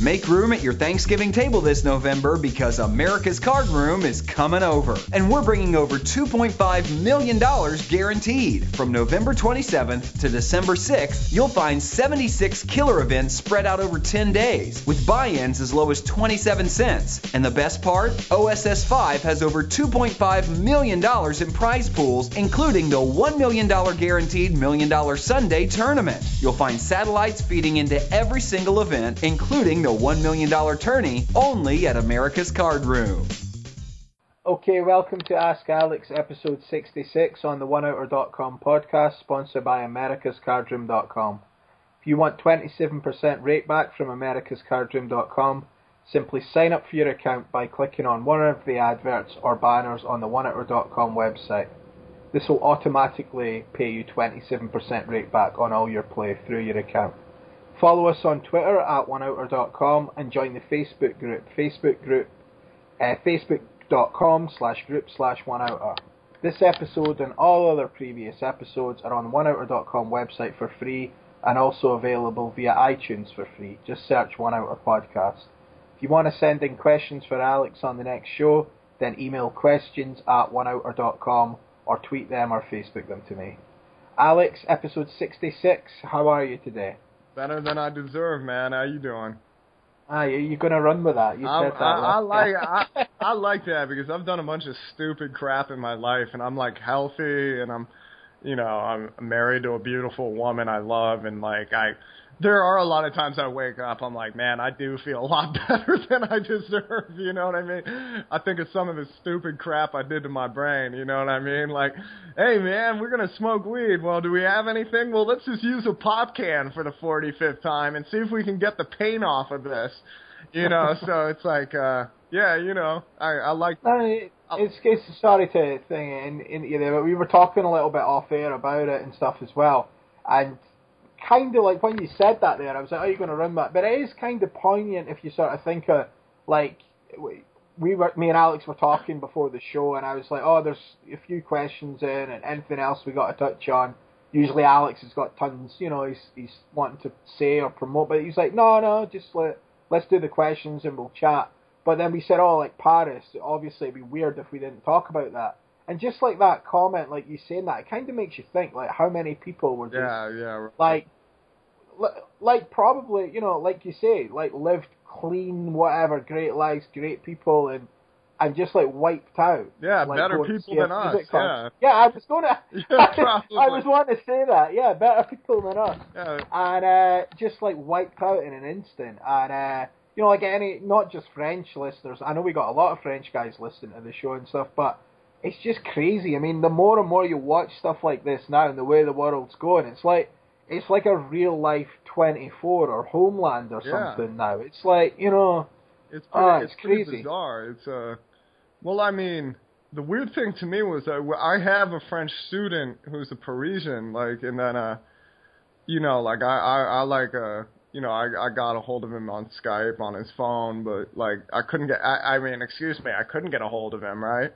Make room at your Thanksgiving table this November because America's Card Room is coming over. And we're bringing over $2.5 million guaranteed. From November 27th to December 6th, you'll find 76 killer events spread out over 10 days, with buy ins as low as 27 cents. And the best part? OSS 5 has over $2.5 million in prize pools, including the $1 million guaranteed Million Dollar Sunday tournament. You'll find satellites feeding into every single event, including the $1 million tourney, only at America's Card Room. Okay, welcome to Ask Alex, episode 66 on the OneOuter.com podcast, sponsored by AmericasCardroom.com. If you want 27% rate back from AmericasCardroom.com, simply sign up for your account by clicking on one of the adverts or banners on the OneOuter.com website. This will automatically pay you 27% rate back on all your play through your account. Follow us on Twitter at oneouter.com and join the Facebook group, Facebook group, uh, facebook.com slash group slash oneouter. This episode and all other previous episodes are on oneouter.com website for free and also available via iTunes for free. Just search One Outer Podcast. If you want to send in questions for Alex on the next show, then email questions at oneouter.com or tweet them or Facebook them to me. Alex, episode 66, how are you today? Better than I deserve, man. How you doing? Ah, you're gonna run with that. You I, said that. I, I like. I, I like that because I've done a bunch of stupid crap in my life, and I'm like healthy, and I'm, you know, I'm married to a beautiful woman I love, and like I, there are a lot of times I wake up, I'm like, man, I do feel a lot better than I deserve. You know what I mean? I think of some of the stupid crap I did to my brain. You know what I mean? Like, hey man, we're gonna smoke weed. Well, do we have anything? Well, let's just use a pop can for the 45th time and see if we can get the pain off of this. You know, so it's like, uh, yeah, you know, I, I like. No, it- it's, it's sorry to thing in, in you know, but we were talking a little bit off air about it and stuff as well, and kind of like when you said that there, I was like, oh, "Are you going to run that?" But it is kind of poignant if you sort of think of like we- we were, me and Alex were talking before the show, and I was like, "Oh, there's a few questions in, and anything else we got to touch on." Usually Alex has got tons, you know, he's he's wanting to say or promote, but he's like, "No, no, just let let's do the questions and we'll chat." But then we said, "Oh, like Paris, obviously it'd be weird if we didn't talk about that." And just like that comment, like you saying that, it kind of makes you think, like how many people were just Yeah, yeah. like, li- like probably, you know, like you say, like lived clean, whatever, great lives, great people, and and just like wiped out. Yeah, like, better people than us, yeah. Yeah, I was gonna. Yeah. I was wanting to say that. Yeah, better people than us, Yeah, and uh, just like wiped out in an instant, and. uh you know, like any, not just French listeners. I know we got a lot of French guys listening to the show and stuff, but it's just crazy. I mean, the more and more you watch stuff like this now and the way the world's going, it's like it's like a real life 24 or Homeland or Yeah. something now. It's like, you know, it's pretty, Ah, it's, it's pretty crazy. bizarre. It's uh, well, I mean, the weird thing to me was that I have a French student who's a Parisian, like, and then uh, you know, like I I, I like uh. You know, I I got a hold of him on Skype on his phone, but like I couldn't get. I, I mean, excuse me, I couldn't get a hold of him. Right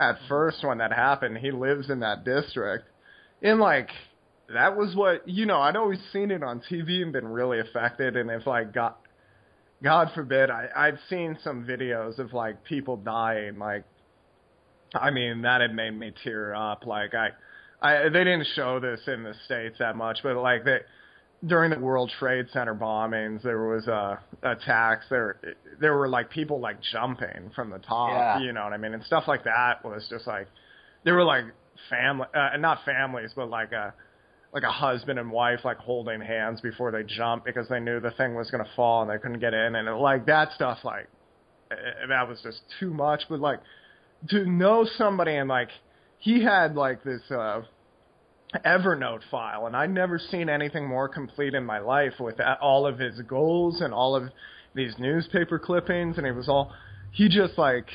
at first when that happened, he lives in that district, in like that was what you know. I'd always seen it on TV and been really affected. And if like God, God forbid, I I'd seen some videos of like people dying. Like, I mean, that had made me tear up. Like I, I they didn't show this in the states that much, but like they during the World Trade Center bombings, there was uh, attacks. There, there were like people like jumping from the top. Yeah. You know what I mean? And stuff like that was just like there were like family, uh, not families, but like a like a husband and wife like holding hands before they jump because they knew the thing was gonna fall and they couldn't get in, and it, like that stuff like uh, that was just too much. But like to know somebody and like he had like this. uh Evernote file, and I'd never seen anything more complete in my life with all of his goals and all of these newspaper clippings, and it was all he just like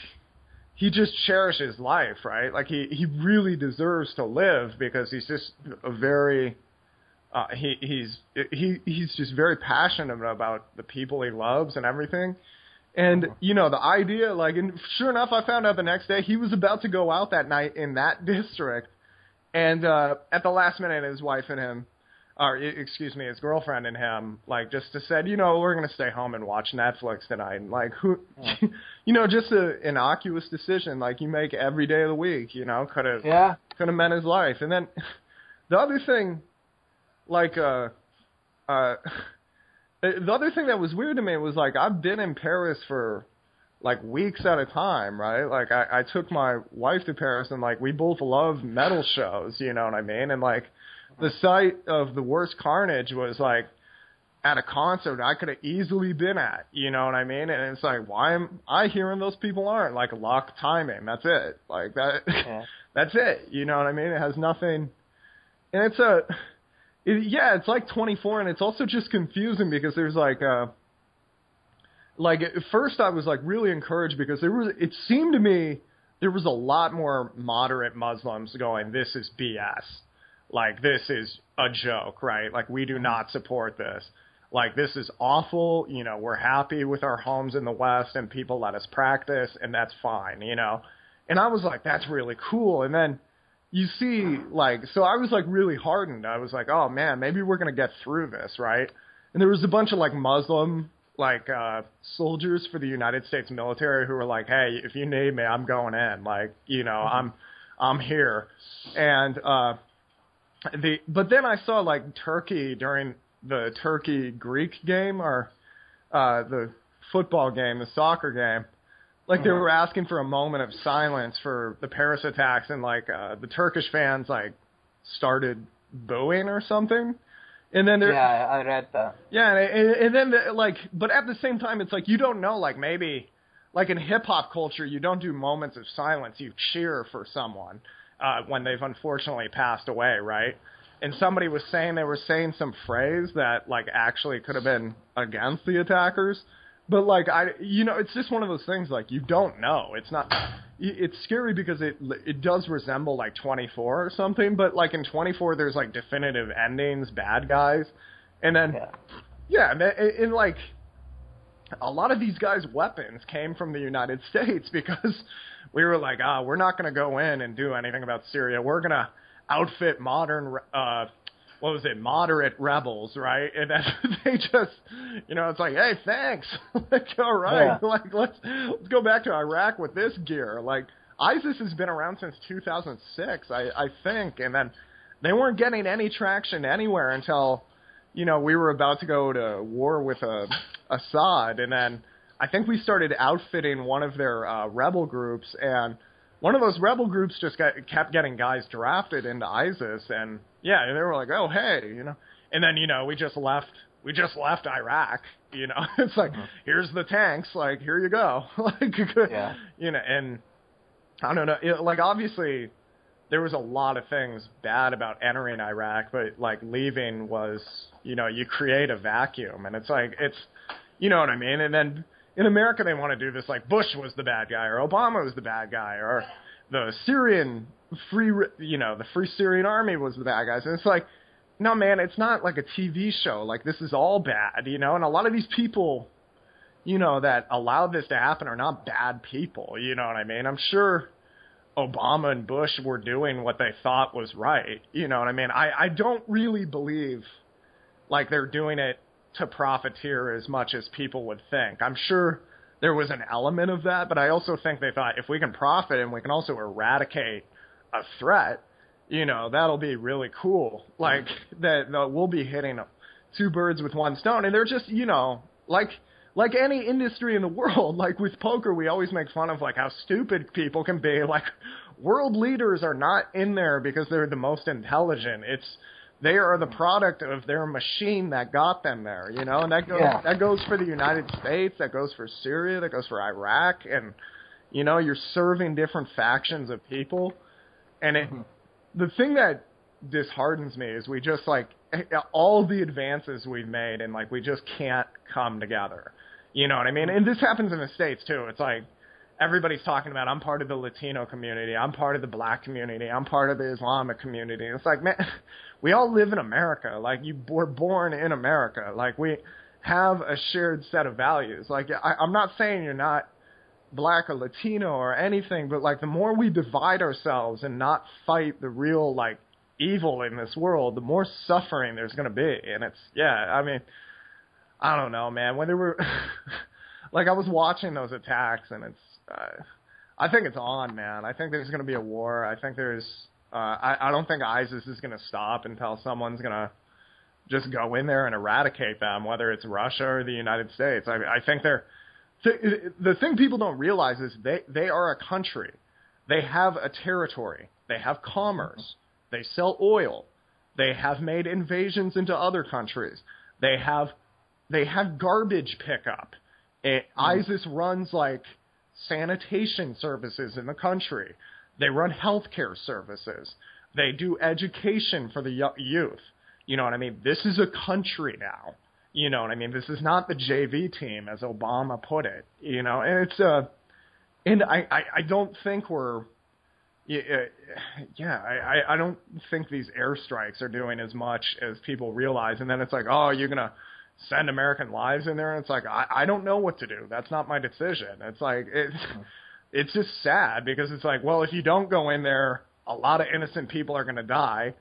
he just cherishes life, right? Like he he really deserves to live because he's just a very uh, he he's he he's just very passionate about the people he loves and everything. And you know the idea, like, and sure enough, I found out the next day he was about to go out that night in that district, and uh, at the last minute, his wife and him or excuse me, his girlfriend and him, like just to said, you know, we're gonna stay home and watch Netflix tonight. And like who, you know, just an innocuous decision like you make every day of the week. You know, could have Yeah. could have meant his life. And then the other thing, like uh, uh, the other thing that was weird to me was like I've been in Paris for like weeks at a time, right? Like I, I took my wife to Paris and like we both love metal shows, you know what I mean? And like the sight of the worst carnage was like at a concert I could have easily been at, you know what I mean? And it's like why am I here and those people aren't? Like lock timing, that's it. Like that Yeah. that's it, you know what I mean? It has nothing and it's a it, yeah, it's like 24 and it's also just confusing because there's like uh like at first I was like really encouraged because there was it seemed to me there was a lot more moderate Muslims going this is BS. Like this is a joke, right? Like we do not support this. Like this is awful, you know, we're happy with our homes in the West and people let us practice and that's fine, you know. And I was like that's really cool and then you see like so I was like really hardened. I was like, "Oh man, maybe we're going to get through this, right?" And there was a bunch of like Muslim like uh soldiers for the United States military who were like, "Hey, if you need me, I'm going in. Like, you know, I'm I'm here." And uh the but then I saw like Turkey during the Turkey Greek game or uh the football game, the soccer game. Like they were asking for a moment of silence for the Paris attacks and like uh the Turkish fans like started booing or something. And then there Yeah, I read that. yeah, and, and then the, like, but at the same time, it's like you don't know. Like maybe, like in hip hop culture, you don't do moments of silence. You cheer for someone uh, when they've unfortunately passed away, right? And somebody was saying they were saying some phrase that like actually could have been against the attackers, but like I, you know, it's just one of those things. Like you don't know. It's not. It's scary because it it does resemble like 24 or something, but like in 24, there's like definitive endings, bad guys, and then Yeah. yeah, and, and like a lot of these guys' weapons came from the United States because we were like, ah, we're not going to go in and do anything about Syria. We're going to outfit modern, uh, what was it, moderate rebels, right? And then they just, you know, it's like, hey, thanks. like, all right, Yeah. like let's let's go back to Iraq with this gear. Like ISIS has been around since 2006, I I think, and then they weren't getting any traction anywhere until you know, we were about to go to war with uh, Assad, and then I think we started outfitting one of their uh, rebel groups, and one of those rebel groups just got, kept getting guys drafted into ISIS, and yeah, they were like, oh hey, you know, and then you know we just left, we just left Iraq, you know, it's like here's the tanks, like here you go, like Yeah. you know, and I don't know, it, like obviously there was a lot of things bad about entering Iraq, but like leaving was, you know, you create a vacuum, and it's like it's, you know what I mean. And then in America, they want to do this like Bush was the bad guy, or Obama was the bad guy, or the Syrian free, you know, the Free Syrian Army was the bad guys, and it's like, no man, it's not like a TV show. Like this is all bad, you know. And a lot of these people, you know, that allowed this to happen are not bad people. You know what I mean? I'm sure Obama and Bush were doing what they thought was right. You know what I mean? I, I don't really believe like they're doing it to profiteer as much as people would think. I'm sure there was an element of that, but I also think they thought if we can profit and we can also eradicate a threat, you know, that'll be really cool. Like that, that we'll be hitting two birds with one stone. And they're just, you know, like like any industry in the world, like with poker, we always make fun of like how stupid people can be. Like world leaders are not in there because they're the most intelligent. It's they are the product of their machine that got them there, you know, and that goes Yeah. that goes for the United States, that goes for Syria, that goes for Iraq, and you know, you're serving different factions of people, and it mm-hmm. the thing that disheartens me is we just like all the advances we've made and like we just can't come together. You know what I mean? And this happens in the states too. It's like everybody's talking about I'm part of the Latino community, I'm part of the black community, I'm part of the Islamic community. And it's like, man, we all live in America. Like you were born in America. Like we have a shared set of values. Like I, I'm not saying you're not black or Latino or anything, but like the more we divide ourselves and not fight the real like evil in this world, the more suffering there's going to be. And it's yeah, I mean, I don't know, man. When they were like, I was watching those attacks, and it's, uh, I think it's on, man. I think there's going to be a war. I think there's, uh, I, I don't think ISIS is going to stop until someone's going to just go in there and eradicate them, whether it's Russia or the United States. I, I think they're the thing people don't realize is they they are a country. They have a territory. They have commerce. They sell oil. They have made invasions into other countries. They have they have garbage pickup. It, mm. ISIS runs like sanitation services in the country. They run healthcare services. They do education for the youth. You know what I mean? This is a country now. You know what I mean? This is not the JV team, as Obama put it. You know, and it's uh, and I I, I don't think we're yeah, yeah, I, I don't think these airstrikes are doing as much as people realize. And then it's like, oh, you're gonna send American lives in there, and it's like, I, I don't know what to do. That's not my decision. It's like it's it's just sad because it's like, well, if you don't go in there, a lot of innocent people are gonna die,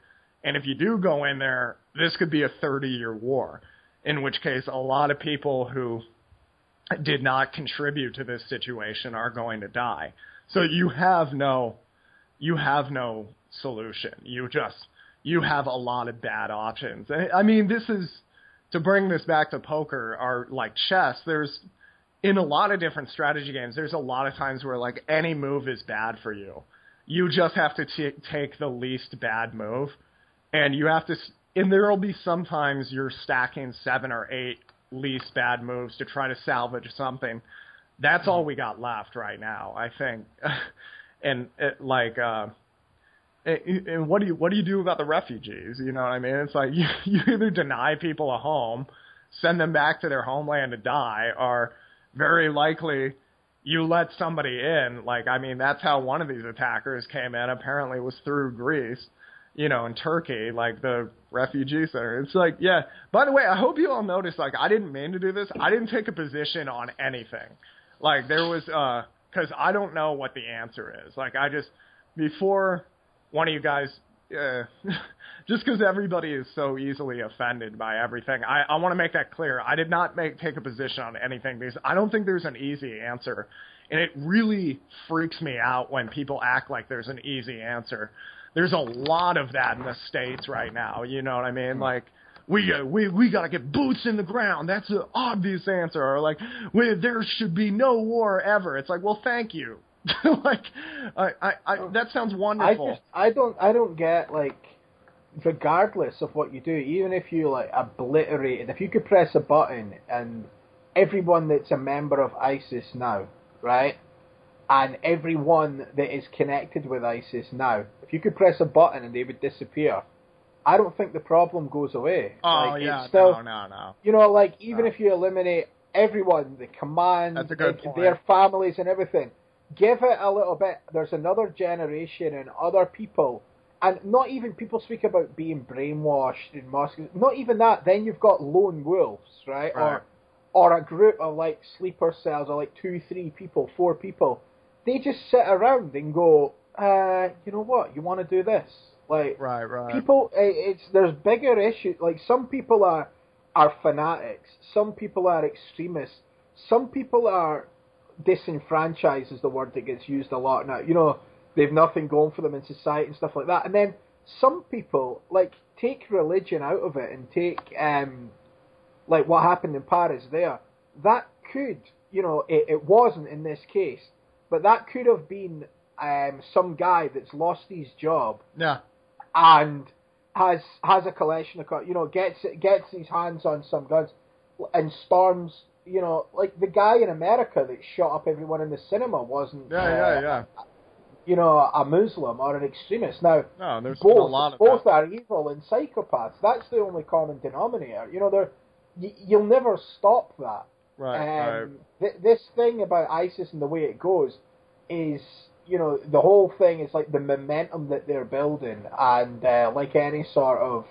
and if you do go in there, this could be a 30 year war in which case a lot of people who did not contribute to this situation are going to die. So you have no you have no solution. You just you have a lot of bad options. I mean, this is to bring this back to poker or like chess. There's in a lot of different strategy games. There's a lot of times where like any move is bad for you. You just have to t- take the least bad move, and you have to and there will be sometimes you're stacking seven or eight least bad moves to try to salvage something. That's all we got left right now, I think. and it, like, uh, and what do you what do you do about the refugees? You know what I mean? It's like you you either deny people a home, send them back to their homeland to die, or very likely you let somebody in. Like I mean, that's how one of these attackers came in. Apparently, was through Greece you know, in Turkey, like the refugee center. It's like, yeah. By the way, I hope you all noticed, like, I didn't mean to do this. I didn't take a position on anything. Like, there was, uh, cause I don't know what the answer is. Like, I just, before one of you guys, uh, just because everybody is so easily offended by everything, I, I want to make that clear. I did not make take a position on anything because I don't think there's an easy answer, and it really freaks me out when people act like there's an easy answer there's a lot of that in the states right now. You know what I mean? Hmm. Like we uh, we we got to get boots in the ground. That's an obvious answer. Or like we, there should be no war ever. It's like, well, thank you. like I, I, I that sounds wonderful. I just I don't I don't get like regardless of what you do, even if you like obliterate if you could press a button and everyone that's a member of ISIS now, right? and everyone that is connected with ISIS now, if you could press a button and they would disappear, I don't think the problem goes away. Oh like, yeah, still, no, no, no. You know, like even no. if you eliminate everyone, the command, the, their families and everything, give it a little bit. There's another generation and other people, and not even people speak about being brainwashed in Moscow. Not even that. Then you've got lone wolves, right? right. Or or a group of like sleeper cells, or like two, three people, four people they just sit around and go, uh, you know what, you want to do this? Like, right, right. People, it's there's bigger issues. Like some people are are fanatics, some people are extremists, some people are disenfranchised is the word that gets used a lot now. You know, they've nothing going for them in society and stuff like that. And then some people like take religion out of it and take um like what happened in Paris there. That could, you know, it, it wasn't in this case but that could have been um, some guy that's lost his job. Yeah. And has has a collection of you know gets gets his hands on some guns and storms you know like the guy in America that shot up everyone in the cinema wasn't yeah uh, yeah yeah. you know a Muslim or an extremist. Now no there's both, a lot of both that. are evil and psychopaths. That's the only common denominator. You know there y- you'll never stop that. Right. Um, th- this thing about ISIS and the way it goes is, you know, the whole thing is like the momentum that they're building, and uh, like any sort of,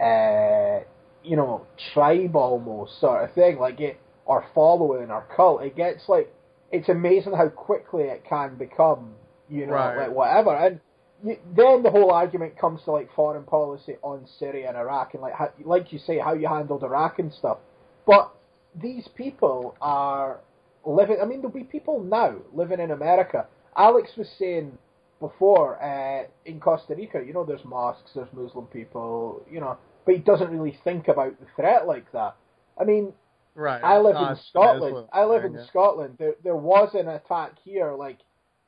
uh, you know, tribe almost sort of thing, like it or following or cult. It gets like it's amazing how quickly it can become, you know, right. like whatever. And you, then the whole argument comes to like foreign policy on Syria and Iraq, and like how, like you say, how you handled Iraq and stuff. But these people are living. I mean, there'll be people now living in America. Alex was saying before uh, in Costa Rica, you know, there's mosques, there's Muslim people, you know, but he doesn't really think about the threat like that. I mean, Right. I live in Scotland. I live in yeah. Scotland. There, there was an attack here, like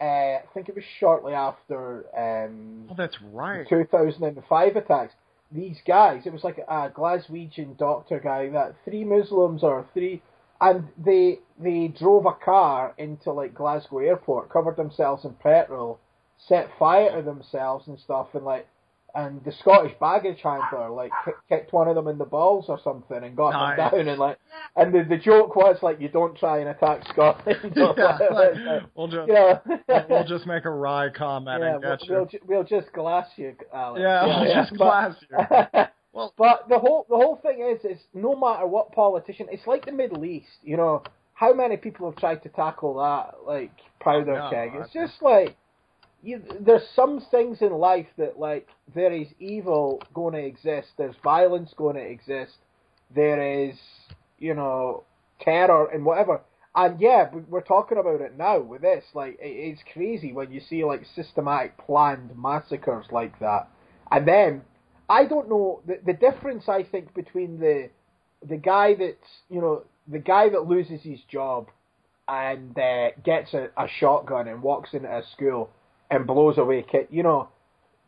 uh, I think it was shortly after um, Oh, that's right. 2005 attacks. These guys, it was like a Glaswegian doctor guy that three Muslims or three, and they they drove a car into like Glasgow airport, covered themselves in petrol, set fire to themselves and stuff, and like, and the Scottish baggage handler like kicked one of them in the balls or something and got them down and like, and the the joke was like, you don't try and attack Scotland. yeah, like, like, we'll just you know, we'll, just make a wry comment yeah, and we'll, you. we'll, ju- we'll just glass you, Alex. yeah, we'll just but- glass you. Well- but the whole the whole thing is is no matter what politician, it's like the Middle East. You know how many people have tried to tackle that like powder No, keg? It's just like you, there's some things in life that like there is evil going to exist. There's violence going to exist. There is you know terror and whatever. And yeah, we- we're talking about it now with this. Like, it- it's crazy when you see like systematic planned massacres like that. And then I don't know the the difference. I think between the the guy that's you know the guy that loses his job and uh, gets a, a shotgun and walks into a school and blows away kid. You know,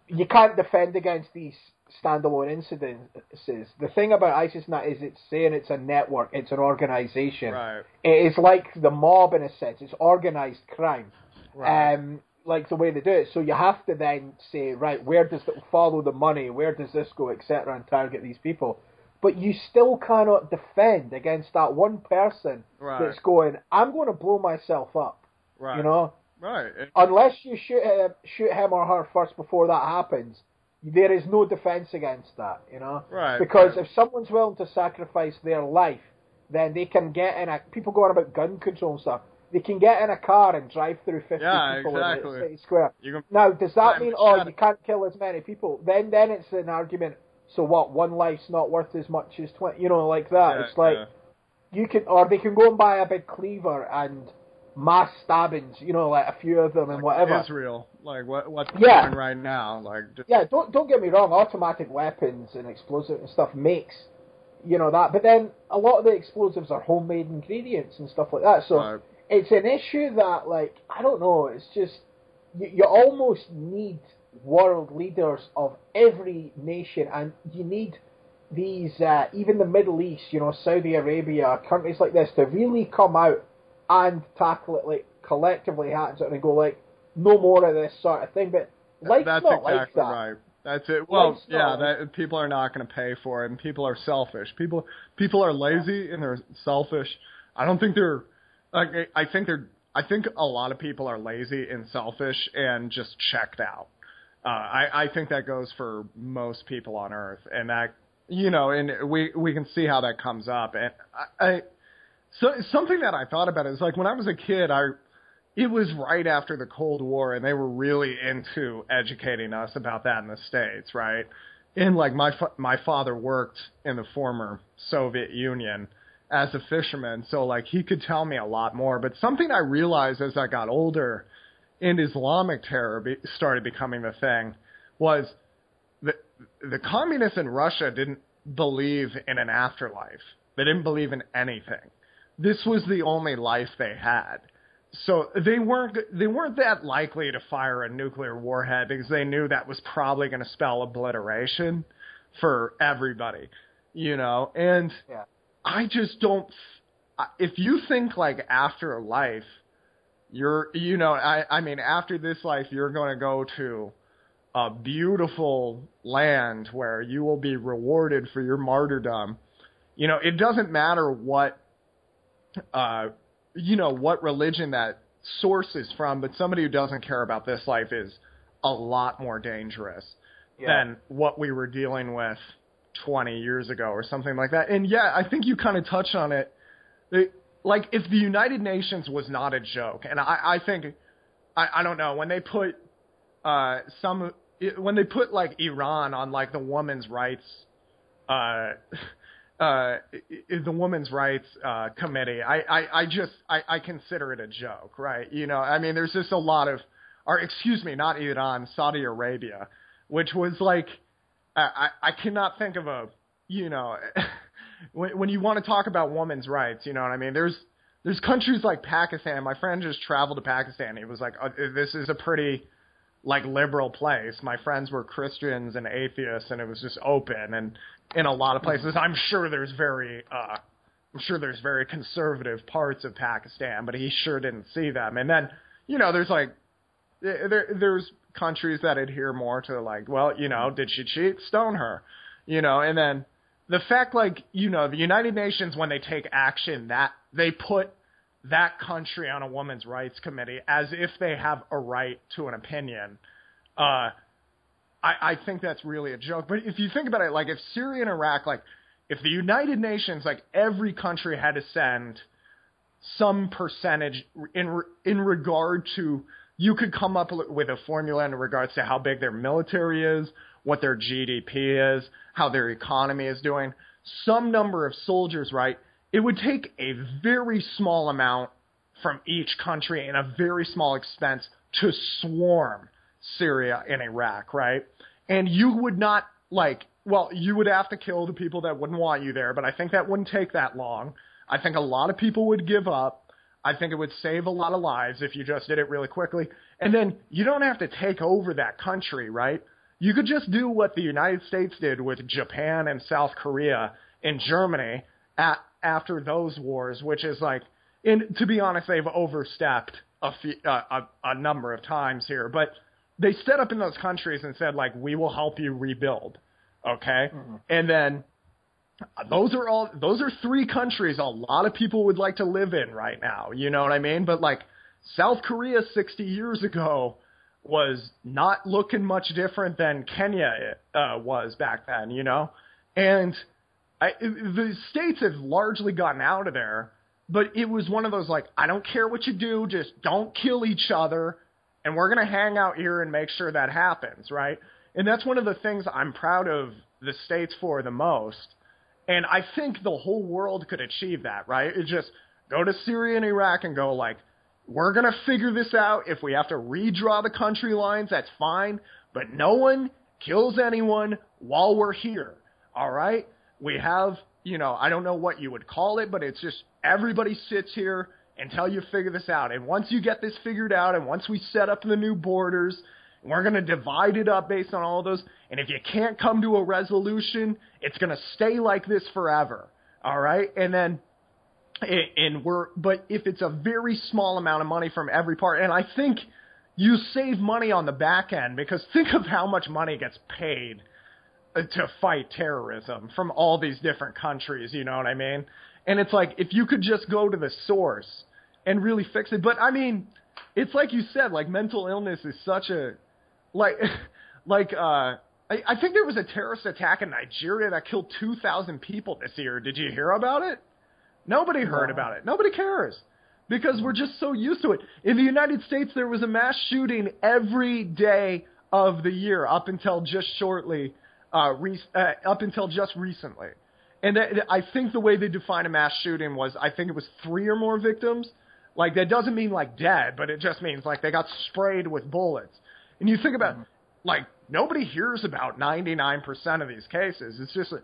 you can't defend against these standalone incidences. The thing about ISIS now is it's saying it's a network, it's an organization. Right. It is like the mob in a sense. It's organized crime. Right. Um, like the way they do it. So you have to then say, right, where does it follow the money? Where does this go, etc., and target these people. But you still cannot defend against that one person Right. that's going, I'm going to blow myself up. right. You know, Right. Unless you shoot him, shoot him or her first before that happens, there is no defense against that. You know, Right. because if someone's willing to sacrifice their life, then they can get in a. People going about gun control and stuff. They can get in a car and drive through fifty Yeah, people exactly. in the city square. Now, does that mean oh you can't kill as many people? Then then it's an argument. So what? One life's not worth as much as twenty. You know, like that. yeah, it's like yeah. you can, or they can go and buy a big cleaver and mass stabbings. You know, like a few of them and Like whatever. Israel, like what what's Yeah. happening right now, like just, Yeah, don't don't get me wrong. Automatic weapons and explosive and stuff makes you know that, but then a lot of the explosives are homemade ingredients and stuff like that. So it's an issue that, like, I don't know. It's just you, you almost need world leaders of every nation, and you need these uh, even the Middle East, you know, Saudi Arabia, countries like this, to really come out and tackle it like collectively hands out and go like, no more of this sort of thing. But life's that's not exactly like that. right. That's it. Well, Life's yeah, that people are not going to pay for it, and people are selfish. People people are lazy and they're selfish. I don't think they're like I I think they're I think a lot of people are lazy and selfish and just checked out. Uh, I I think that goes for most people on Earth, and that you know, and we we can see how that comes up. And I, I so something that I thought about is like when I was a kid, I it was right after the Cold War, and they were really into educating us about that in the states, right? And like my fa- my father worked in the former Soviet Union as a fisherman, so like he could tell me a lot more. But something I realized as I got older, and Islamic terror be- started becoming the thing, was the the communists in Russia didn't believe in an afterlife. They didn't believe in anything. This was the only life they had. So they weren't they weren't that likely to fire a nuclear warhead because they knew that was probably going to spell obliteration for everybody, you know. And Yeah. I just don't. I- If you think like after life, you're you know I I mean after this life you're going to go to a beautiful land where you will be rewarded for your martyrdom. You know, it doesn't matter what uh you know what religion that source is from, but somebody who doesn't care about this life is a lot more dangerous Yeah. than what we were dealing with 20 years ago or something like that. And yeah, I think you kind of touched on it. It- like if the United Nations was not a joke, and I, I think I, I don't know when they put uh, some it, when they put like Iran on like the women's rights, uh, uh, the women's rights uh, committee, I, I, I just I, I consider it a joke, right? You know, I mean, there's just a lot of, or excuse me, not Iran, Saudi Arabia, which was like, I, I cannot think of a, you know, when, when you want to talk about women's rights, you know what I mean? There's there's countries like Pakistan. My friend just traveled to Pakistan. He was like, oh, "This is a pretty like liberal place. My friends were Christians and atheists, and it was just open. And in a lot of places, I'm sure there's very, uh, I'm sure there's very conservative parts of Pakistan, but he sure didn't see them. And then, you know, there's like, there, there's countries that adhere more to like, well, you know, did she cheat? Stone her, you know. And then the fact, like, you know, the United Nations when they take action, that they put that country on a women's rights committee as if they have a right to an opinion. Uh, I, I think that's really a joke. But if you think about it, like if Syria and Iraq, like if the United Nations, like every country had to send some percentage in in regard to, you could come up with a formula in regards to how big their military is, what their GDP is, how their economy is doing, some number of soldiers, right? it would take a very small amount from each country and a very small expense to swarm Syria and Iraq, right? And you would not like, well, you would have to kill the people that wouldn't want you there, but I think that wouldn't take that long. I think a lot of people would give up. I think it would save a lot of lives if you just did it really quickly. And then you don't have to take over that country, right? You could just do what the United States did with Japan and South Korea and Germany at after those wars, which is like, and to be honest, they've overstepped a, few, uh, a a number of times here, but they set up in those countries and said like, we will help you rebuild, okay, mm-hmm. and then those are all those are three countries a lot of people would like to live in right now you know what i mean? But like south korea 60 years ago was not looking much different than kenya uh, was back then you know? And I, the states have largely gotten out of there, but it was one of those like, I don't care what you do, just don't kill each other, and we're gonna hang out here and make sure that happens, right? And that's one of the things I'm proud of the states for the most. And I think the whole world could achieve that, right? It just go to Syria and Iraq and go like, we're gonna figure this out. If we have to redraw the country lines, that's fine. But no one kills anyone while we're here. All right? we have, you know, I don't know what you would call it, but it's just everybody sits here until you figure this out. And once you get this figured out, and once we set up the new borders, we're going to divide it up based on all those. And if you can't come to a resolution, it's going to stay like this forever. All right. And then, and we're, but if it's a very small amount of money from every part, and I think you save money on the back end because think of how much money gets paid uh, to fight terrorism from all these different countries, you know what I mean? And it's like if you could just go to the source and really fix it. But I mean, it's like you said, like mental illness is such a like like uh I, I think there was a terrorist attack in Nigeria that killed two thousand people this year. Did you hear about it? Nobody heard no. about it. Nobody cares. Because we're just so used to it. In the United States there was a mass shooting every day of the year up until just shortly uh, re- uh, up until just recently. And I think the way they define a mass shooting was, I think it was three or more victims. Like that doesn't mean like dead, but it just means like they got sprayed with bullets. And you think about, mm-hmm. like nobody hears about 99% of these cases. It's just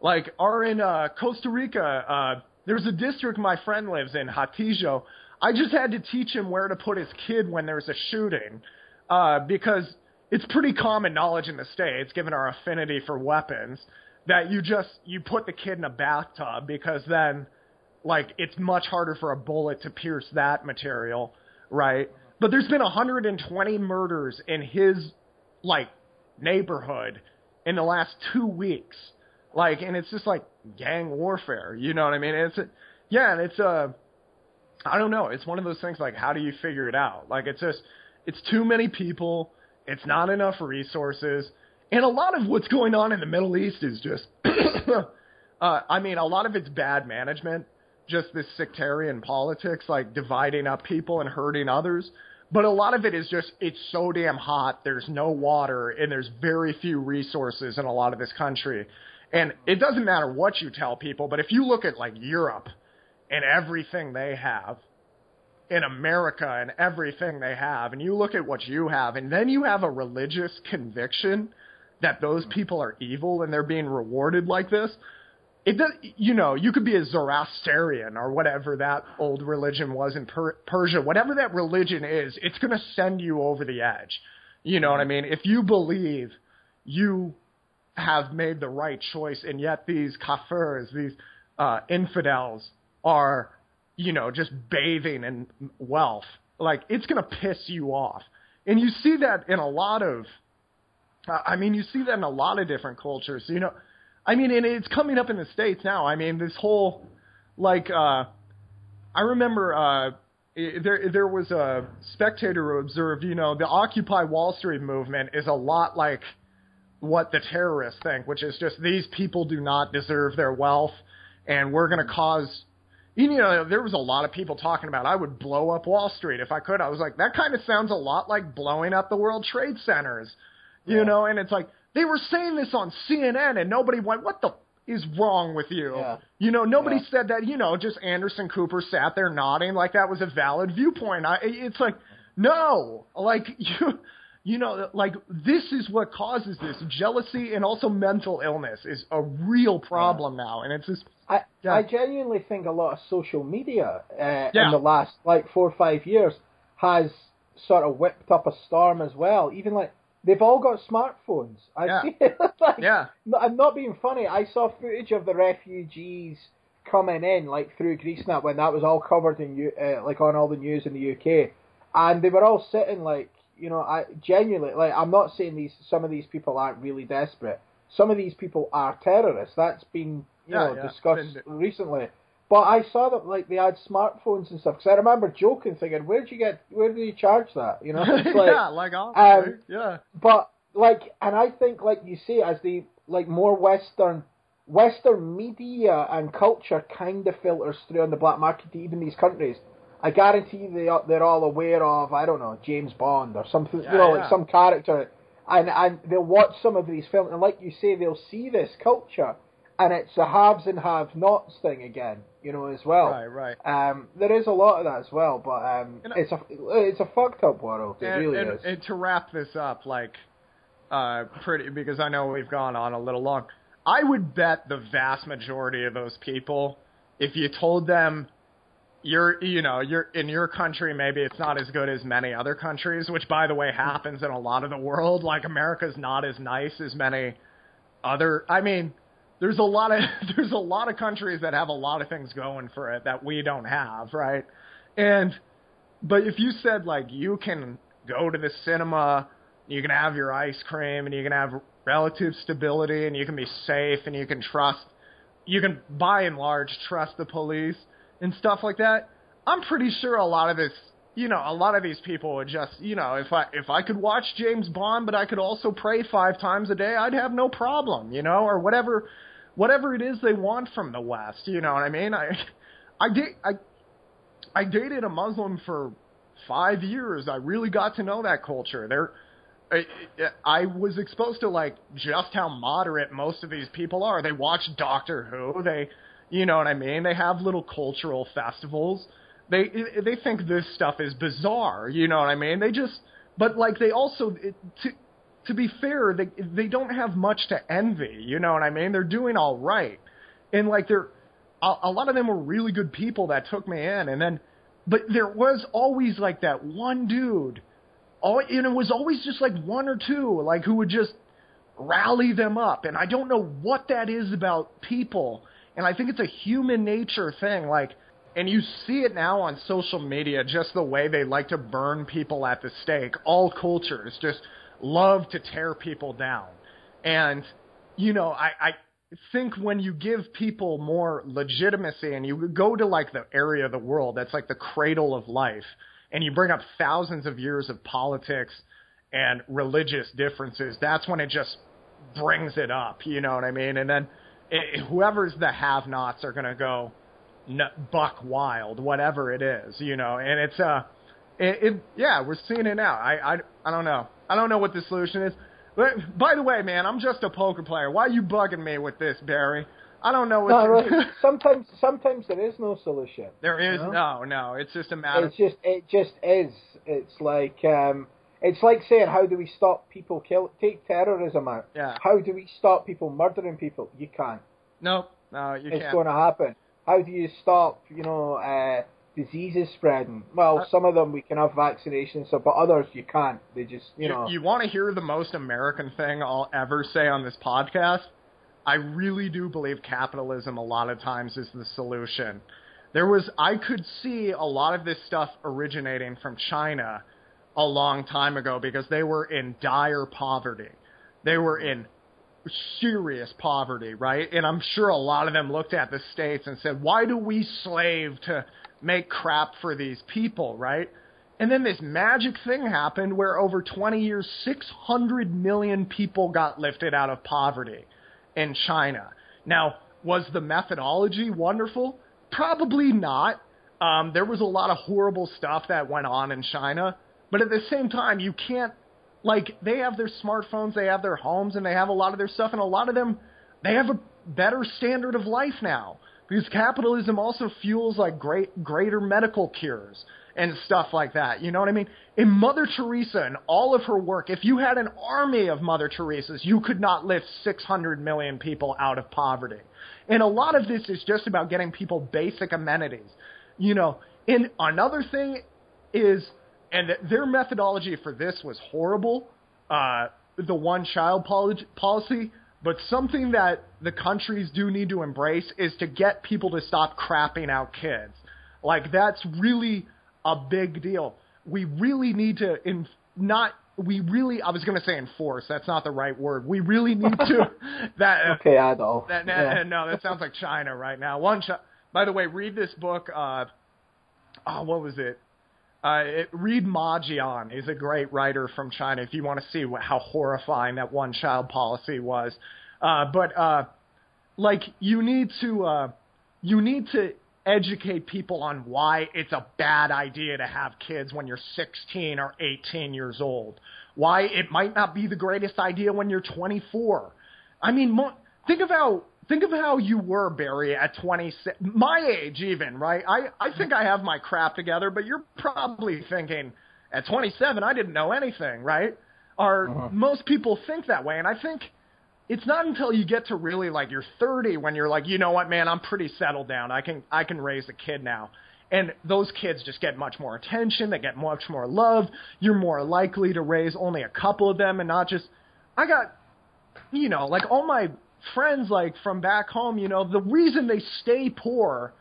like, are in uh, Costa Rica. Uh, there's a district my friend lives in, Hatillo. I just had to teach him where to put his kid when there's a shooting, uh, because it's pretty common knowledge in the states, given our affinity for weapons, that you just you put the kid in a bathtub because then like it's much harder for a bullet to pierce that material, right? But there's been 120 murders in his like neighborhood in the last 2 weeks. Like and it's just like gang warfare, you know what I mean? It's a, yeah, and it's a uh, don't know, it's one of those things like how do you figure it out? Like it's just it's too many people it's not enough resources. And a lot of what's going on in the Middle East is just, uh, I mean, a lot of it's bad management, just this sectarian politics, like dividing up people and hurting others. but a lot of it is just it's so damn hot. There's no water and there's very few resources in a lot of this country. And it doesn't matter what you tell people, but if you look at like Europe and everything they have, in America and everything they have, and you look at what you have, and then you have a religious conviction that those mm. people are evil and they're being rewarded like this. It does, you know, you could be a Zoroastrian or whatever that old religion was in per- Persia. Whatever that religion is, it's going to send you over the edge. You know what I mean? If you believe you have made the right choice, and yet these kafirs, these uh, infidels, are, you know, just bathing in wealth, like it's going to piss you off. And you see that in a lot of, I mean, you see that in a lot of different cultures. You know, I mean, and it's coming up in the states now. I mean, this whole, like, uh, I remember. uh there there was a spectator who observed, you know, the Occupy Wall Street movement is a lot like what the terrorists think, which is just these people do not deserve their wealth, and we're going to cause. You know, there was a lot of people talking about I would blow up Wall Street if I could. I was like, that kind of sounds a lot like blowing up the World Trade Centers, you yeah. know. And it's like they were saying this on CNN, and nobody went, "What the is wrong with you?" Yeah. You know, nobody Yeah. said that. You know, just Anderson Cooper sat there nodding like that was a valid viewpoint. I, it's like, no, like you, you know, like this is what causes this jealousy and also mental illness is a real problem now, and it's just I Yeah. I genuinely think a lot of social media uh, Yeah. in the last like four or five years has sort of whipped up a storm as well. Even like they've all got smartphones. Yeah. like, yeah, I'm not being funny. I saw footage of the refugees coming in like through GreaseNet when that was all covered in uh, like on all the news in the UK, and they were all sitting like you know I genuinely like I'm not saying these some of these people aren't really desperate. Some of these people are terrorists. That's been you Yeah, know yeah. discussed Been- recently. But I saw that like they had smartphones and stuff. Because I remember joking, thinking, "Where'd you get? Where do you charge that?" You know, it's like, yeah, like um, yeah, but like, and I think like you say, as the like more Western, Western media and culture kind of filters through on the black market to even these countries. I guarantee they are, they're all aware of I don't know James Bond or something, Yeah, you know, yeah. like some character, and and they'll watch some of these films and like you say, they'll see this culture, and it's a haves and have-nots thing again, you know, as well. right, right. Um, there is a lot of that as well, but um, And- it's a it's a fucked up world. It and, really and, is. and to wrap this up, like, uh, pretty because I know we've gone on a little long. I would bet the vast majority of those people, if you told them you're, you know, you're in your country, maybe it's not as good as many other countries, which by the way happens in a lot of the world. Like America's not as nice as many other. I mean, there's a lot of there's a lot of countries that have a lot of things going for it that we don't have, right? And but if you said like you can go to the cinema, you can have your ice cream and you can have relative stability and you can be safe and you can trust you can by and large trust the police and stuff like that. I'm pretty sure a lot of this you know, a lot of these people would just, you know, if I if I could watch James Bond but I could also pray 5 times a day, I'd have no problem, you know, or whatever whatever it is they want from the West, you know what I mean? I I I I dated a Muslim for five years. I really got to know that culture. They're, I, I was exposed to like just how moderate most of these people are. They watch Doctor Who. They, you know what I mean. They have little cultural festivals. They they think this stuff is bizarre. You know what I mean. They just, but like they also it, to to be fair, they they don't have much to envy. You know what I mean. They're doing all right, and like they're a, a lot of them were really good people that took me in, and then, but there was always like that one dude, all and it was always just like one or two, like who would just rally them up, and I don't know what that is about people, and I think it's a human nature thing, like. And you see it now on social media, just the way they like to burn people at the stake. All cultures just love to tear people down. And, you know, I, I think when you give people more legitimacy and you go to like the area of the world that's like the cradle of life and you bring up thousands of years of politics and religious differences, that's when it just brings it up, you know what I mean? And then it, whoever's the have-nots are going to go buck wild, whatever it is, you know, and it's, uh, it, it yeah, we're seeing it now. I, I I don't know. I don't know what the solution is. But by the way, man, I'm just a poker player. Why are you bugging me with this, Barry? I don't know what. No, to- sometimes sometimes there is no solution. there is you know? no, no. It's just a matter. It's just it just is. It's like um, it's like saying how do we stop people kill take terrorism out? Yeah. How do we stop people murdering people? You can't. no, no, you it's can't. It's going to happen. How do you stop you know uh, diseases spreading? Well, Uh, some of them we can have vaccinations, so but others you can't. They just you, you, know. you want to hear the most American thing I'll ever say on this podcast? I really do believe capitalism a lot of times is the solution. There was I could see a lot of this stuff originating from China a long time ago because they were in dire poverty. They were in serious poverty, right? And I'm sure a lot of them looked at the states and said, "Why do we slave to make crap for these people, right?" And then this magic thing happened where over 20 years 600 million people got lifted out of poverty in China. Now, was the methodology wonderful? Probably not. Um, there was a lot of horrible stuff that went on in China, but at the same time, you can't like they have their smartphones, they have their homes, and they have a lot of their stuff, and a lot of them they have a better standard of life now because capitalism also fuels like great greater medical cures and stuff like that. You know what I mean? In Mother Teresa and all of her work, if you had an army of Mother Teresas, you could not lift 600 million people out of poverty. And a lot of this is just about getting people basic amenities. You know, and another thing is, and their methodology for this was horrible, uh, the one child policy, but something that the countries do need to embrace is to get people to stop crapping out kids. Like, that's really a big deal. We really need to in, not we really I was going to say enforce. That's not the right word. We really need to that okay, Adolf. that, yeah. that, no, that sounds like China right now. One, chi- by the way, read this book. Uh, oh, what was it? Uh, it, read Ma Jian. He's a great writer from China. If you want to see what, how horrifying that one-child policy was, uh, but uh, like you need to uh, you need to educate people on why it's a bad idea to have kids when you're 16 or 18 years old. Why it might not be the greatest idea when you're 24. I mean, mo- think of how think of how you were Barry at 26, my age even, right? I I think I have my crap together, but you're probably thinking at 27 I didn't know anything, right? Or uh-huh. most people think that way, and I think it's not until you get to really like you're 30 when you're like, you know what, man, I'm pretty settled down. I can I can raise a kid now. And those kids just get much more attention, they get much more love. You're more likely to raise only a couple of them and not just I got you know, like all my friends like from back home, you know, the reason they stay poor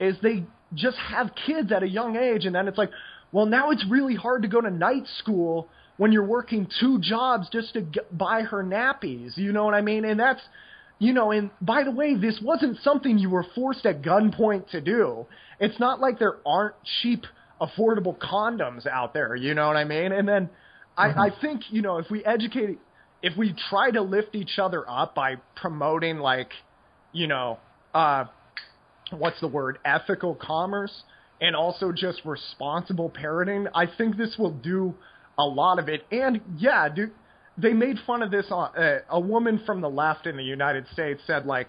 is they just have kids at a young age and then it's like, well, now it's really hard to go to night school when you're working two jobs just to get, buy her nappies. You know what I mean? And that's, you know, and by the way, this wasn't something you were forced at gunpoint to do. It's not like there aren't cheap, affordable condoms out there. You know what I mean? And then I, mm-hmm. I think, you know, if we educate, if we try to lift each other up by promoting like, you know, uh, what's the word, ethical commerce and also just responsible parenting, I think this will do a lot of it. And yeah, dude, they made fun of this on uh, a woman from the left in the United States said like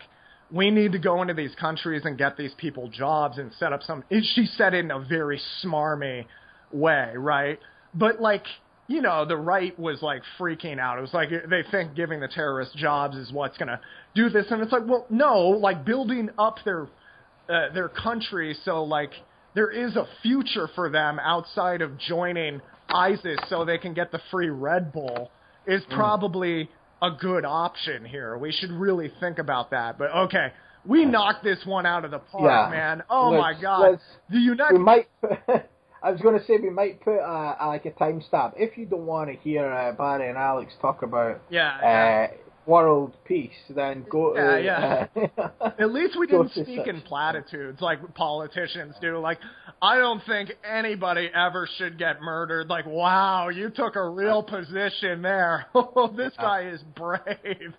we need to go into these countries and get these people jobs and set up some she said it in a very smarmy way, right? But like you know, the right was like freaking out. It was like they think giving the terrorists jobs is what's going to do this, and it's like, well, no, like building up their uh, their country so like there is a future for them outside of joining ISIS so they can get the free Red Bull is probably a good option here. We should really think about that. But okay, we knocked this one out of the park, Yeah. man. Oh Let's- my god. The United we might. I was going to say we might put uh, uh, like a timestamp if you don't want to hear uh, Barry and Alex talk about Yeah, yeah. uh, world peace. Then go to Yeah, Uh, At least we didn't speak in platitudes like politicians do. Like, I don't think anybody ever should get murdered. Like, wow, you took a real position there. Oh, this guy is brave.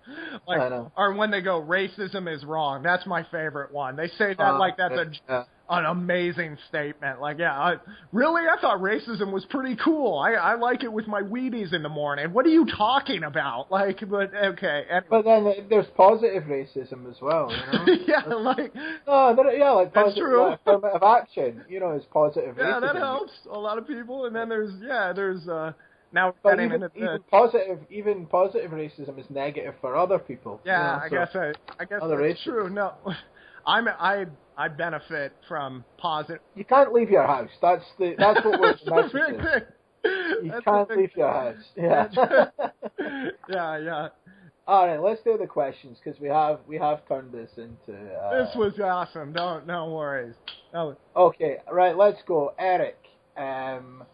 Like, or when they go, racism is wrong. That's my favorite one. They say that Uh, like that's a yeah. An amazing statement. Like, yeah, I, really, I thought racism was pretty cool. I I like it with my Wheaties in the morning. What are you talking about? Like, but okay. Anyway. But then there's positive racism as well, you know. yeah, like no, there, yeah, like That's positive true. like, affirmative action, you know, is positive yeah, racism. that helps a lot of people. And then there's yeah, there's uh now But getting even, even positive, even positive racism is negative for other people. you yeah, know, I so- guess I I guess other that's races. true. No, I'm I I benefit from positive. You can't leave your house. That's the that's what we're That's message is. You That's can't leave your house. Yeah. yeah, yeah. All right, let's do the questions because we have we have turned this into. Uh, This was awesome. Don't no worries. Okay, right. Let's go, Eric. Um,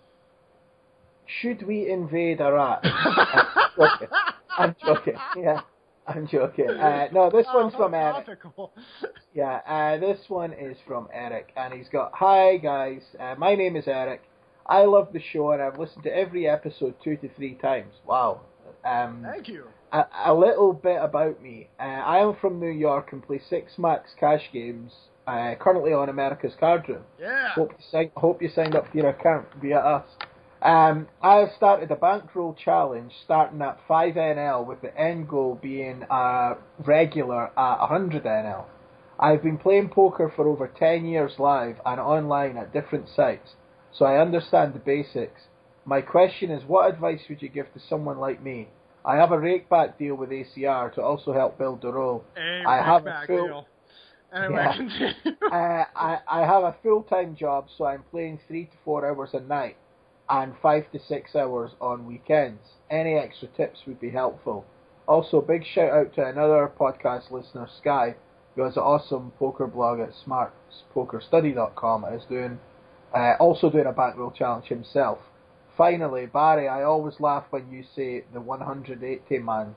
should we invade Iraq? I'm joking. I'm joking. Yeah, I'm joking. Uh, no, this one's Oh, from Eric. Yeah, uh, this one is from Eric, and he's got, Hi guys, uh, my name is Eric. I love the show, and I've listened to every episode two to three times. Wow. Um, Thank you. a, a little bit about me. Uh, I am from New York and play six max cash games. Uh, currently on America's Card Room. Yeah. Hope you, sign, hope you signed up for your account via us. Um, I have started a bankroll challenge starting at 5 NL with the end goal being a regular at 100 NL. I've been playing poker for over 10 years live and online at different sites, so I understand the basics. My question is, what advice would you give to someone like me? I have a rakeback deal with ACR to also help build the role. A I have a full- deal. Anyway, Yeah. uh, I, I have a full time job, so I'm playing three to four hours a night and five to six hours on weekends. Any extra tips would be helpful. Also, big shout out to another podcast listener, Sky, who has an awesome poker blog at smartpokerstudy.com and is doing uh, also doing a bankroll challenge himself. Finally, Barry, I always laugh when you say the 180 mans.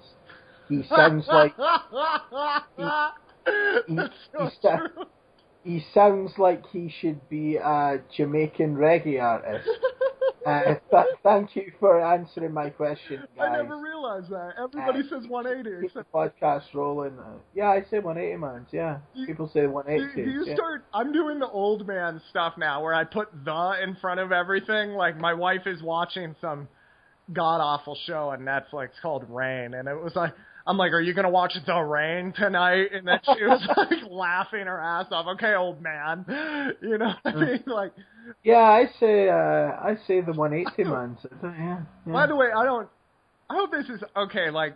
He sounds like so he sa- he sounds like he should be a Jamaican reggae artist. Uh, th- thank you for answering my question, I never realized that. Everybody Uh, says 180 Keep the podcast rolling. Uh, yeah, I say 180 mans. Yeah, You- people say Do, 180. do you yeah. start? I'm doing the old man stuff now, where I put the in front of everything. Like my wife is watching some god awful show on Netflix called Rain, and it was like, I'm like, "Are you gonna watch The Rain tonight?" And then she was like laughing her ass off. Okay, old man, you know what I mean? Like, Yeah, I say uh, I say the 180 mans. Yeah, yeah. by the way, I don't. I hope this is okay. Like,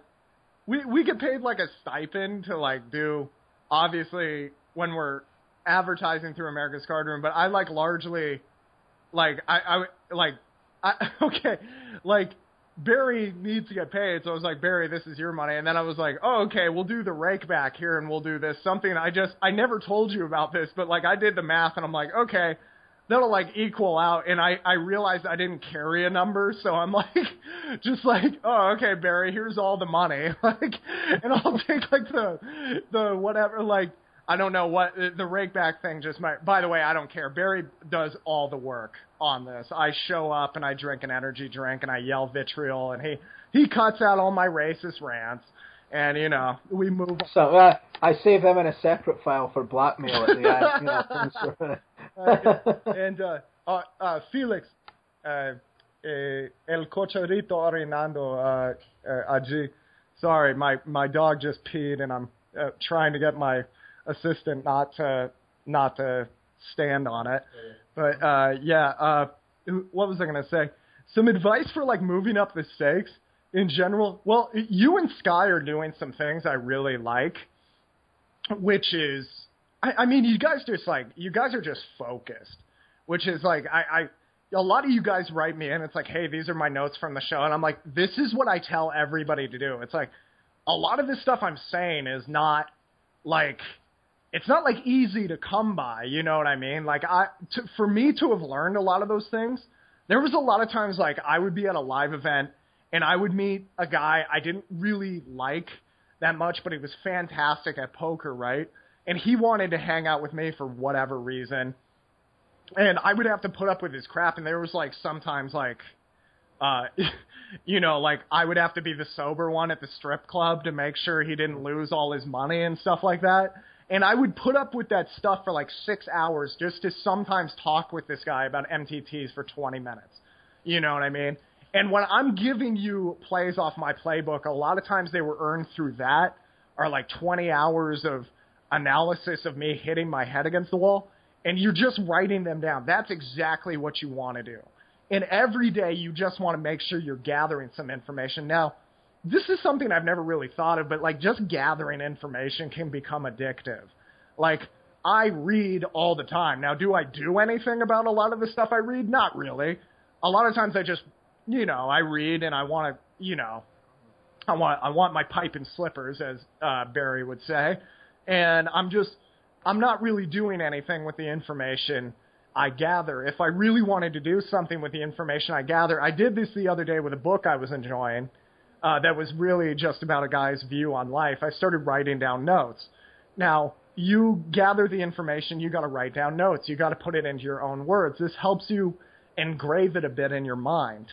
we we get paid like a stipend to like do, obviously when we're advertising through America's Card Room, but I like largely, like I I like I okay, like Barry needs to get paid, so I was like Barry, this is your money, and then I was like, oh okay, we'll do the rake back here, and we'll do this something I just I never told you about this, but like I did the math, and I'm like okay. That'll like equal out, and I I realized I didn't carry a number, so I'm like, just like, oh okay, Barry, here's all the money, like, and I'll take like the the whatever, like I don't know what the rake back thing just might. By the way, I don't care. Barry does all the work on this. I show up and I drink an energy drink and I yell vitriol, and he he cuts out all my racist rants, and you know we move. So uh, I save them in a separate file for blackmail at the end. You know, and uh, uh, uh, Felix, uh, eh, el cocharrito orinando uh, uh, allí. Sorry, my my dog just peed, and I'm uh, trying to get my assistant not to not to stand on it. But uh, yeah, uh, what was I gonna say? Some advice for like moving up the stakes in general. Well, you and Sky are doing some things I really like, which is, I, I mean, you guys just like you guys are just focused, which is like I, I a lot of you guys write me and It's like, hey, these are my notes from the show, and I'm like, this is what I tell everybody to do. It's like a lot of this stuff I'm saying is not like it's not like easy to come by. You know what I mean? Like I, to, for me to have learned a lot of those things, there was a lot of times like I would be at a live event and I would meet a guy I didn't really like that much, but he was fantastic at poker, right? And he wanted to hang out with me for whatever reason. And I would have to put up with his crap and there was like sometimes like uh you know, like I would have to be the sober one at the strip club to make sure he didn't lose all his money and stuff like that. And I would put up with that stuff for like six hours just to sometimes talk with this guy about MTTs for 20 minutes. You know what I mean? And when I'm giving you plays off my playbook, a lot of times they were earned through that, are like 20 hours of analysis of me hitting my head against the wall, and you're just writing them down. That's exactly what you want to do. And every day you just want to make sure you're gathering some information. Now, this is something I've never really thought of, but like just gathering information can become addictive. Like, I read all the time. Now, do I do anything about a lot of the stuff I read? Not really. A lot of times I just, you know, I read and I want to, you know, I want I want my pipe and slippers, as uh, Barry would say, and I'm just I'm not really doing anything with the information I gather. If I really wanted to do something with the information I gather, I did this the other day with a book I was enjoying uh, that was really just about a guy's view on life. I started writing down notes. Now, you gather the information, you got to write down notes. You got to put it into your own words. This helps you engrave it a bit in your mind.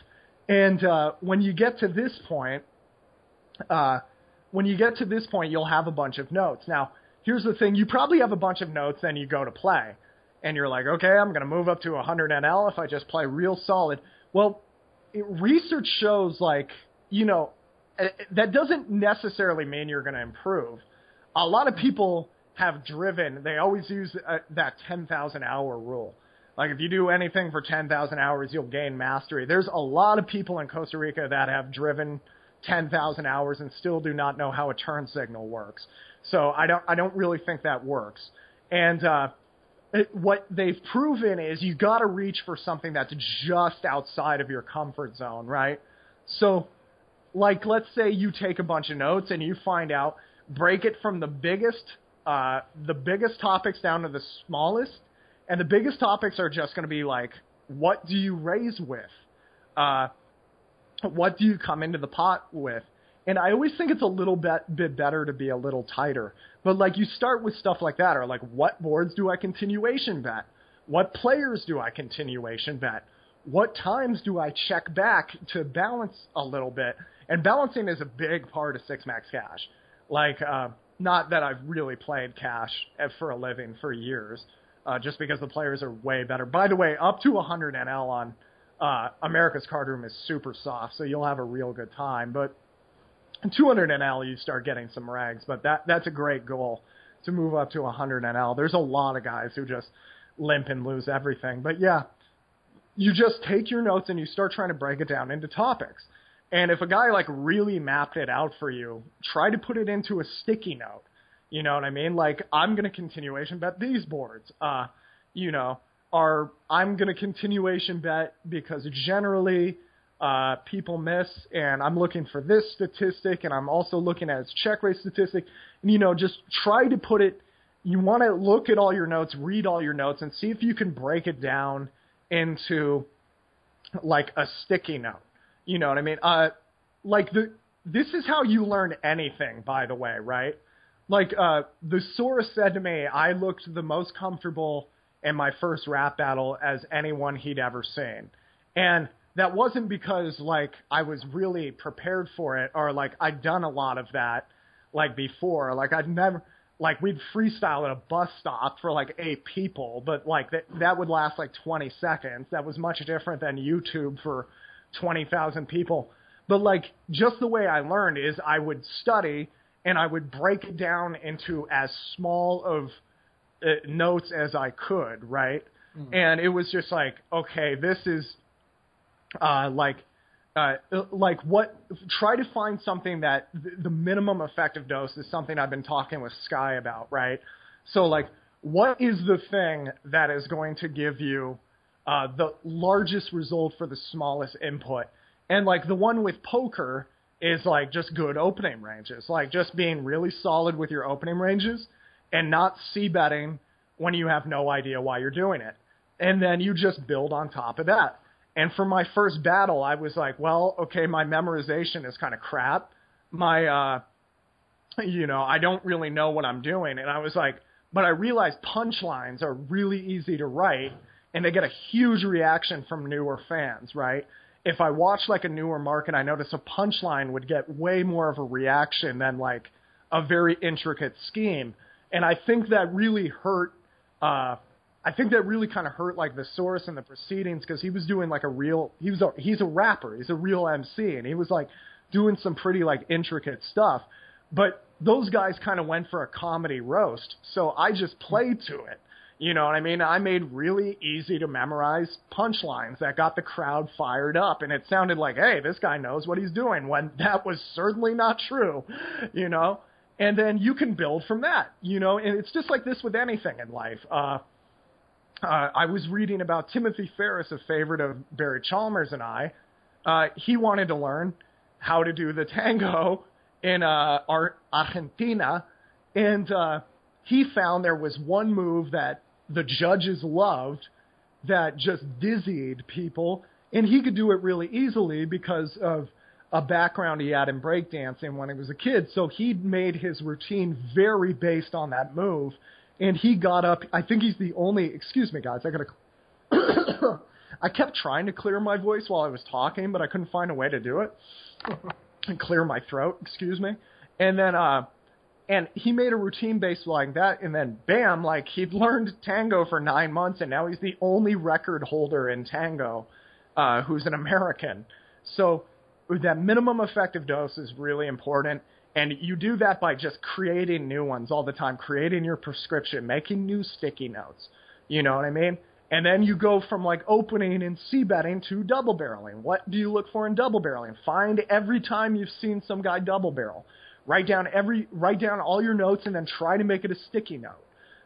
And uh, when you get to this point, uh, when you get to this point, you'll have a bunch of notes. Now, here's the thing: you probably have a bunch of notes, then you go to play, and you're like, okay, I'm going to move up to 100 NL if I just play real solid. Well, it, research shows like you know that doesn't necessarily mean you're going to improve. A lot of people have driven; they always use uh, that 10,000 hour rule. Like if you do anything for 10,000 hours, you'll gain mastery. There's a lot of people in Costa Rica that have driven 10,000 hours and still do not know how a turn signal works. So I don't I don't really think that works. And uh, it, what they've proven is you got to reach for something that's just outside of your comfort zone, right? So, like let's say you take a bunch of notes and you find out break it from the biggest uh, the biggest topics down to the smallest, and the biggest topics are just going to be like what do you raise with. Uh, what do you come into the pot with? And I always think it's a little bit, bit better to be a little tighter. But like you start with stuff like that, or like what boards do I continuation bet? What players do I continuation bet? What times do I check back to balance a little bit? And balancing is a big part of Six Max Cash. Like, uh, not that I've really played cash for a living for years, uh, just because the players are way better. By the way, up to 100 NL on uh, America's Card Room is super soft, so you'll have a real good time. But 200 NL, you start getting some rags, but that that's a great goal to move up to 100 NL. There's a lot of guys who just limp and lose everything. But yeah, you just take your notes and you start trying to break it down into topics. And if a guy like really mapped it out for you, try to put it into a sticky note. You know what I mean? Like I'm gonna continuation bet these boards. Uh, you know, are I'm to continuation bet because generally uh, people miss, and I'm looking for this statistic, and I'm also looking at its check rate statistic. And, you know, just try to put it. You want to look at all your notes, read all your notes, and see if you can break it down into like a sticky note. You know what I mean? Uh, like the this is how you learn anything, by the way, right? Like uh, the Sora said to me, I looked the most comfortable in my first rap battle as anyone he'd ever seen. And that wasn't because like I was really prepared for it or like I'd done a lot of that like before. Like I'd never like we'd freestyle at a bus stop for like eight people, but like that that would last like 20 seconds. That was much different than YouTube for 20,000 people. But like just the way I learned is I would study and I would break it down into as small of uh, notes as I could, right? Mm. And it was just like, okay, this is uh, like uh, like what try to find something that th- the minimum effective dose is something I've been talking with Sky about, right? So like what is the thing that is going to give you uh, the largest result for the smallest input? And like the one with poker is like just good opening ranges, like just being really solid with your opening ranges and not c betting when you have no idea why you're doing it. And then you just build on top of that. And for my first battle, I was like, well, okay, my memorization is kind of crap. My, uh, you know, I don't really know what I'm doing. And I was like, but I realized punchlines are really easy to write and they get a huge reaction from newer fans, right? If I watch like a newer market, I notice a punchline would get way more of a reaction than like a very intricate scheme. and I think that really hurt. Uh, I think that really kind of hurt like the source and the proceedings because he was doing like a real. He was a he's a rapper. He's a real MC, and he was like doing some pretty like intricate stuff. But those guys kind of went for a comedy roast, so I just played to it. You know what I mean? I made really easy to memorize punchlines that got the crowd fired up, and it sounded like, hey, this guy knows what he's doing, when that was certainly not true, you know? And then you can build from that, you know? And it's just like this with anything in life. Uh, uh, I was reading about Timothy Ferriss, a favorite of Barry Chalmers and I. Uh, he wanted to learn how to do the tango in uh, Argentina, and uh, he found there was one move that the judges loved that just dizzied people, and he could do it really easily because of a background he had in breakdancing when he was a kid. So he made his routine very based on that move, and he got up. I think he's the only. Excuse me, guys. I gotta. I kept trying to clear my voice while I was talking, but I couldn't find a way to do it and clear my throat. Excuse me. And then uh, and he made a routine based like that, and then bam, like he'd learned tango for nine months, and now he's the only record holder in tango uh, who's an American. So that minimum effective dose is really important, and you do that by just creating new ones all the time, creating your prescription, making new sticky notes. You know what I mean? And then you go from like opening and c betting to double barreling. What do you look for in double barreling? Find every time you've seen some guy double barrel Write down every write down all your notes and then try to make it a sticky note.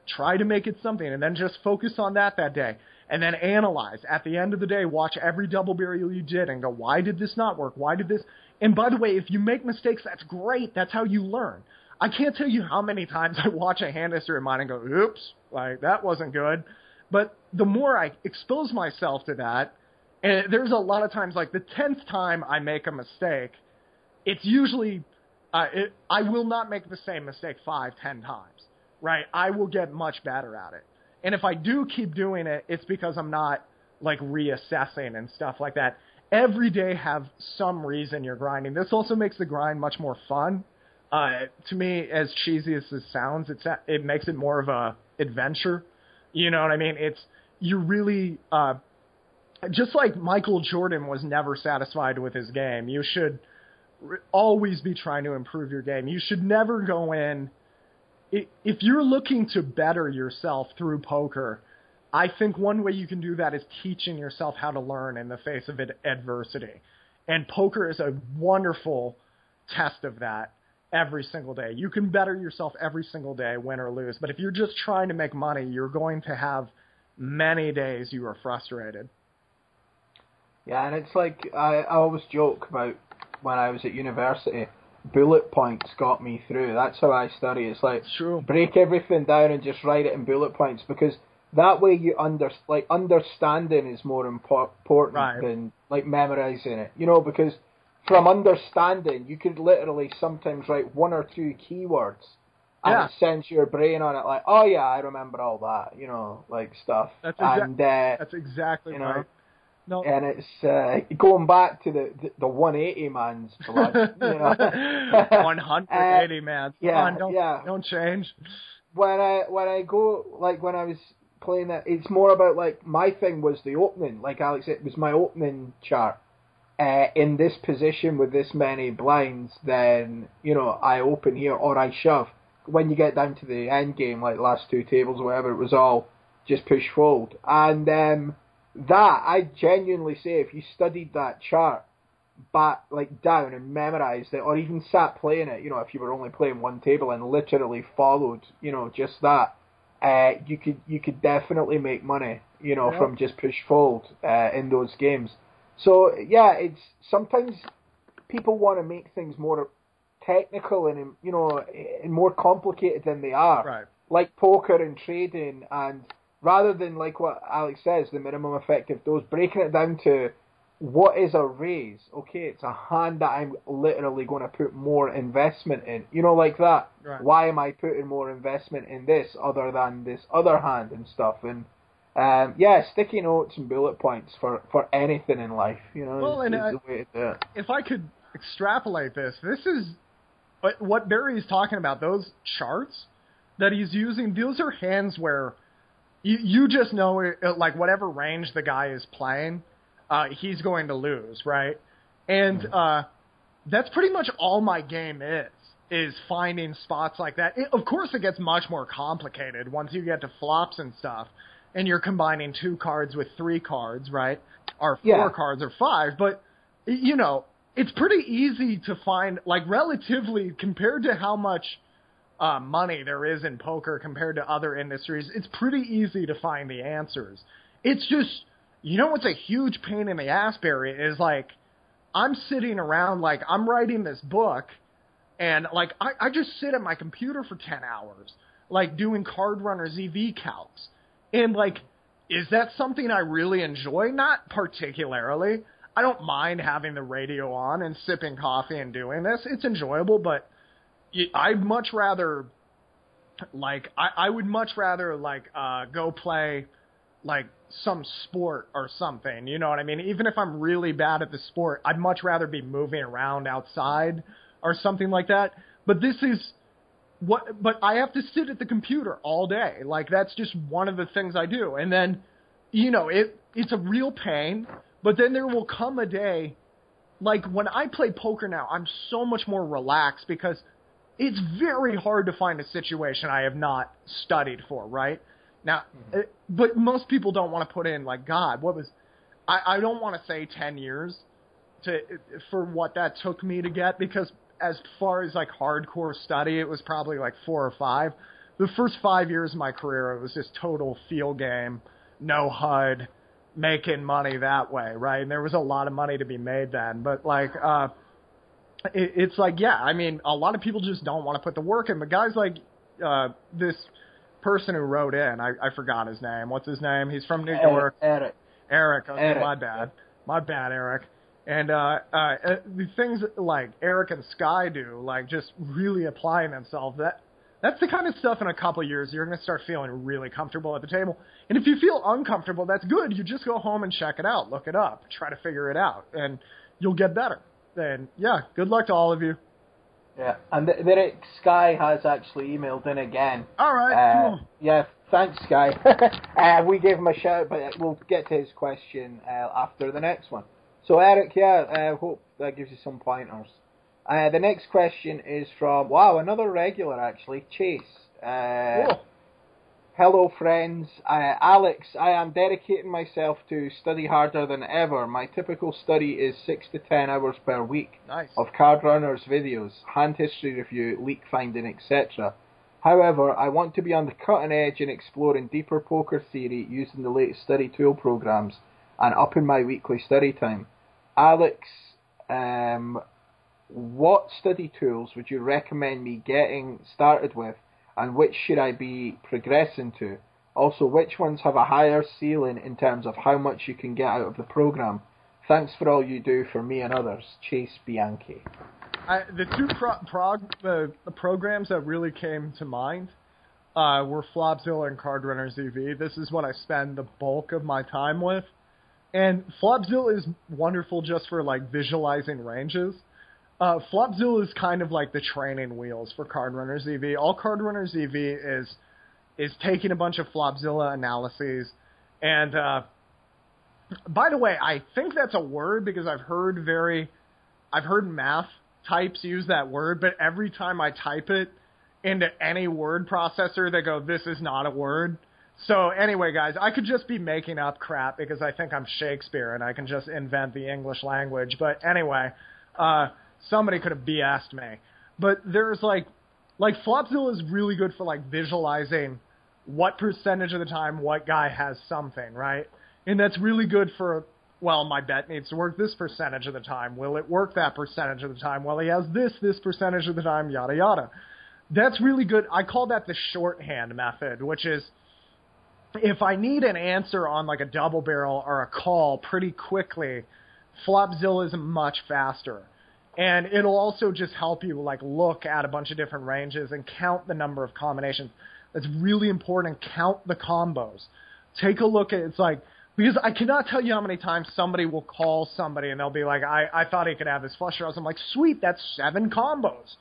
Try to make it something and then just focus on that that day. And then analyze. At the end of the day, watch every double barrel you did and go, why did this not work? Why did this? And by the way, if you make mistakes, that's great. That's how you learn. I can't tell you how many times I watch a hand history of mine and go, oops, like that wasn't good. But the more I expose myself to that, and there's a lot of times, like the tenth time I make a mistake, it's usually uh, it, I will not make the same mistake five, ten times, right? I will get much better at it. And if I do keep doing it, it's because I'm not like reassessing and stuff like that. Every day have some reason you're grinding. This also makes the grind much more fun. Uh, to me, as cheesy as this sounds, it's it makes it more of a adventure. You know what I mean? It's you really uh, just like Michael Jordan was never satisfied with his game. You should always be trying to improve your game. You should never go in if you're looking to better yourself through poker. I think one way you can do that is teaching yourself how to learn in the face of adversity. And poker is a wonderful test of that every single day. You can better yourself every single day, win or lose. But if you're just trying to make money, you're going to have many days you are frustrated. Yeah, and it's like I, I always joke about when I was at university, bullet points got me through. That's how I study. It's like break everything down and just write it in bullet points because that way you under like understanding is more important right. than like memorizing it. You know, because from understanding you could literally sometimes write one or two keywords and yeah. it sends your brain on it like, oh yeah, I remember all that. You know, like stuff. That's exa- and uh, that's exactly you know, right. No. And it's uh, going back to the the, the 180 man's blood. you know? 180 uh, man. Yeah, on, don't, yeah. Don't change. When I when I go like when I was playing it. it's more about like my thing was the opening. Like Alex, it was my opening chart. Uh, in this position with this many blinds, then you know I open here or I shove. When you get down to the end game, like last two tables or whatever, it was all just push fold. And um, that I genuinely say, if you studied that chart back like down and memorized it, or even sat playing it, you know, if you were only playing one table and literally followed, you know, just that, uh, you could you could definitely make money, you know, from just push fold uh, in those games. So yeah, it's sometimes people want to make things more technical and you know and more complicated than they are, right. like poker and trading and rather than like what Alex says, the minimum effective dose, breaking it down to what is a raise? Okay, it's a hand that I'm literally going to put more investment in. You know, like that. Right. Why am I putting more investment in this other than this other hand and stuff? And um, yeah, sticky notes and bullet points for, for anything in life. You know, well, is, is I, the way to do it. If I could extrapolate this, this is what, what Barry is talking about. Those charts that he's using, those are hands where you you just know it, like whatever range the guy is playing, uh, he's going to lose, right? And uh, that's pretty much all my game is is finding spots like that. It, of course, it gets much more complicated once you get to flops and stuff, and you're combining two cards with three cards, right? Or four Yeah. cards or five, but you know, it's pretty easy to find, like relatively compared to how much uh, money there is in poker compared to other industries, it's pretty easy to find the answers. It's just, you know what's a huge pain in the ass, Barry, is like, I'm sitting around, like, I'm writing this book, and, like, I, I just sit at my computer for 10 hours, like, doing Card Runners EV calcs. And, like, is that something I really enjoy? Not particularly. I don't mind having the radio on and sipping coffee and doing this. It's enjoyable, but I'd much rather like I, I would much rather like uh go play like some sport or something. You know what I mean? Even if I'm really bad at the sport, I'd much rather be moving around outside or something like that. But this is what but I have to sit at the computer all day. Like that's just one of the things I do. And then you know, it it's a real pain, but then there will come a day like when I play poker now, I'm so much more relaxed because it's very hard to find a situation I have not studied for, right? Now, uh, but most people don't want to put in like God, what was I, I don't want to say 10 years to for what that took me to get because as far as like hardcore study, it was probably like 4 or 5. The first 5 years of my career, it was just total field game, no HUD, making money that way, right? And there was a lot of money to be made then, but like uh it, it's like yeah, I mean, a lot of people just don't want to put the work in. But guys like uh this person who wrote in, I, I forgot his name. What's his name? He's from New York. Eric. Eric. Okay, Eric. my bad. My bad, Eric. And uh, uh, uh, the things like Eric and Sky do, like just really applying themselves. That that's the kind of stuff in a couple of years you're going to start feeling really comfortable at the table. And if you feel uncomfortable, that's good. You just go home and check it out, look it up, try to figure it out, and you'll get better. And yeah, good luck to all of you. Yeah, and the, the Rick Sky has actually emailed in again. All right, Uh, cool. yeah, thanks, Sky. uh, we gave him a shout, but we'll get to his question uh, after the next one. So, Eric, yeah, I hope that gives you some pointers. Uh, the next question is from, wow, another regular actually, Chase. Uh, Cool. Hello, friends. Uh, Alex, I am dedicating myself to study harder than ever. My typical study is 6 to 10 hours per week Nice. of card runners videos, hand history review, leak finding, etc. However, I want to be on the cutting edge in exploring deeper poker theory using the latest study tool programs and upping my weekly study time. Alex, um, what study tools would you recommend me getting started with and which should I be progressing to? Also, which ones have a higher ceiling in terms of how much you can get out of the program? Thanks for all you do for me and others. Chase Bianchi. I, the two pro, prog, the, the programs that really came to mind uh, were Flopzilla and Card Runners EV. This is what I spend the bulk of my time with. And Flopzilla is wonderful just for like visualizing ranges. Uh, Flopzilla is kind of like the training wheels for Card Runners EV. All Card Runners EV is is taking a bunch of Flopzilla analyses. And uh, by the way, I think that's a word because I've heard very, I've heard math types use that word, but every time I type it into any word processor, they go, "This is not a word." So anyway, guys, I could just be making up crap because I think I'm Shakespeare and I can just invent the English language. But anyway, uh, somebody could have BS'd me. But there's like, like Flopzilla is really good for like visualizing what percentage of the time what guy has something, right? And that's really good for, well, my bet needs to work this percentage of the time. Will it work that percentage of the time? Well, he has this, this percentage of the time, yada, yada. That's really good. I call that the shorthand method, which is if I need an answer on like a double barrel or a call pretty quickly, Flopzilla is much faster. And it'll also just help you like look at a bunch of different ranges and count the number of combinations. That's really important. Count the combos. Take a look at it's like because I cannot tell you how many times somebody will call somebody and they'll be like, I, I thought he could have his flush draws. I'm like, sweet, that's seven combos.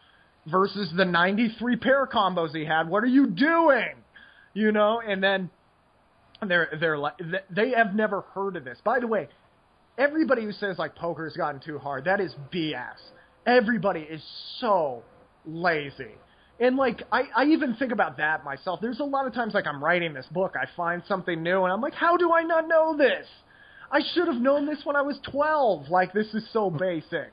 versus the 93 pair combos he had. What are you doing? You know, and then they're they're like they have never heard of this. By the way, everybody who says like poker has gotten too hard, that is BS. Everybody is so lazy. And like I, I even think about that myself. There's a lot of times like I'm writing this book, I find something new and I'm like, how do I not know this? I should have known this when I was 12. Like this is so basic.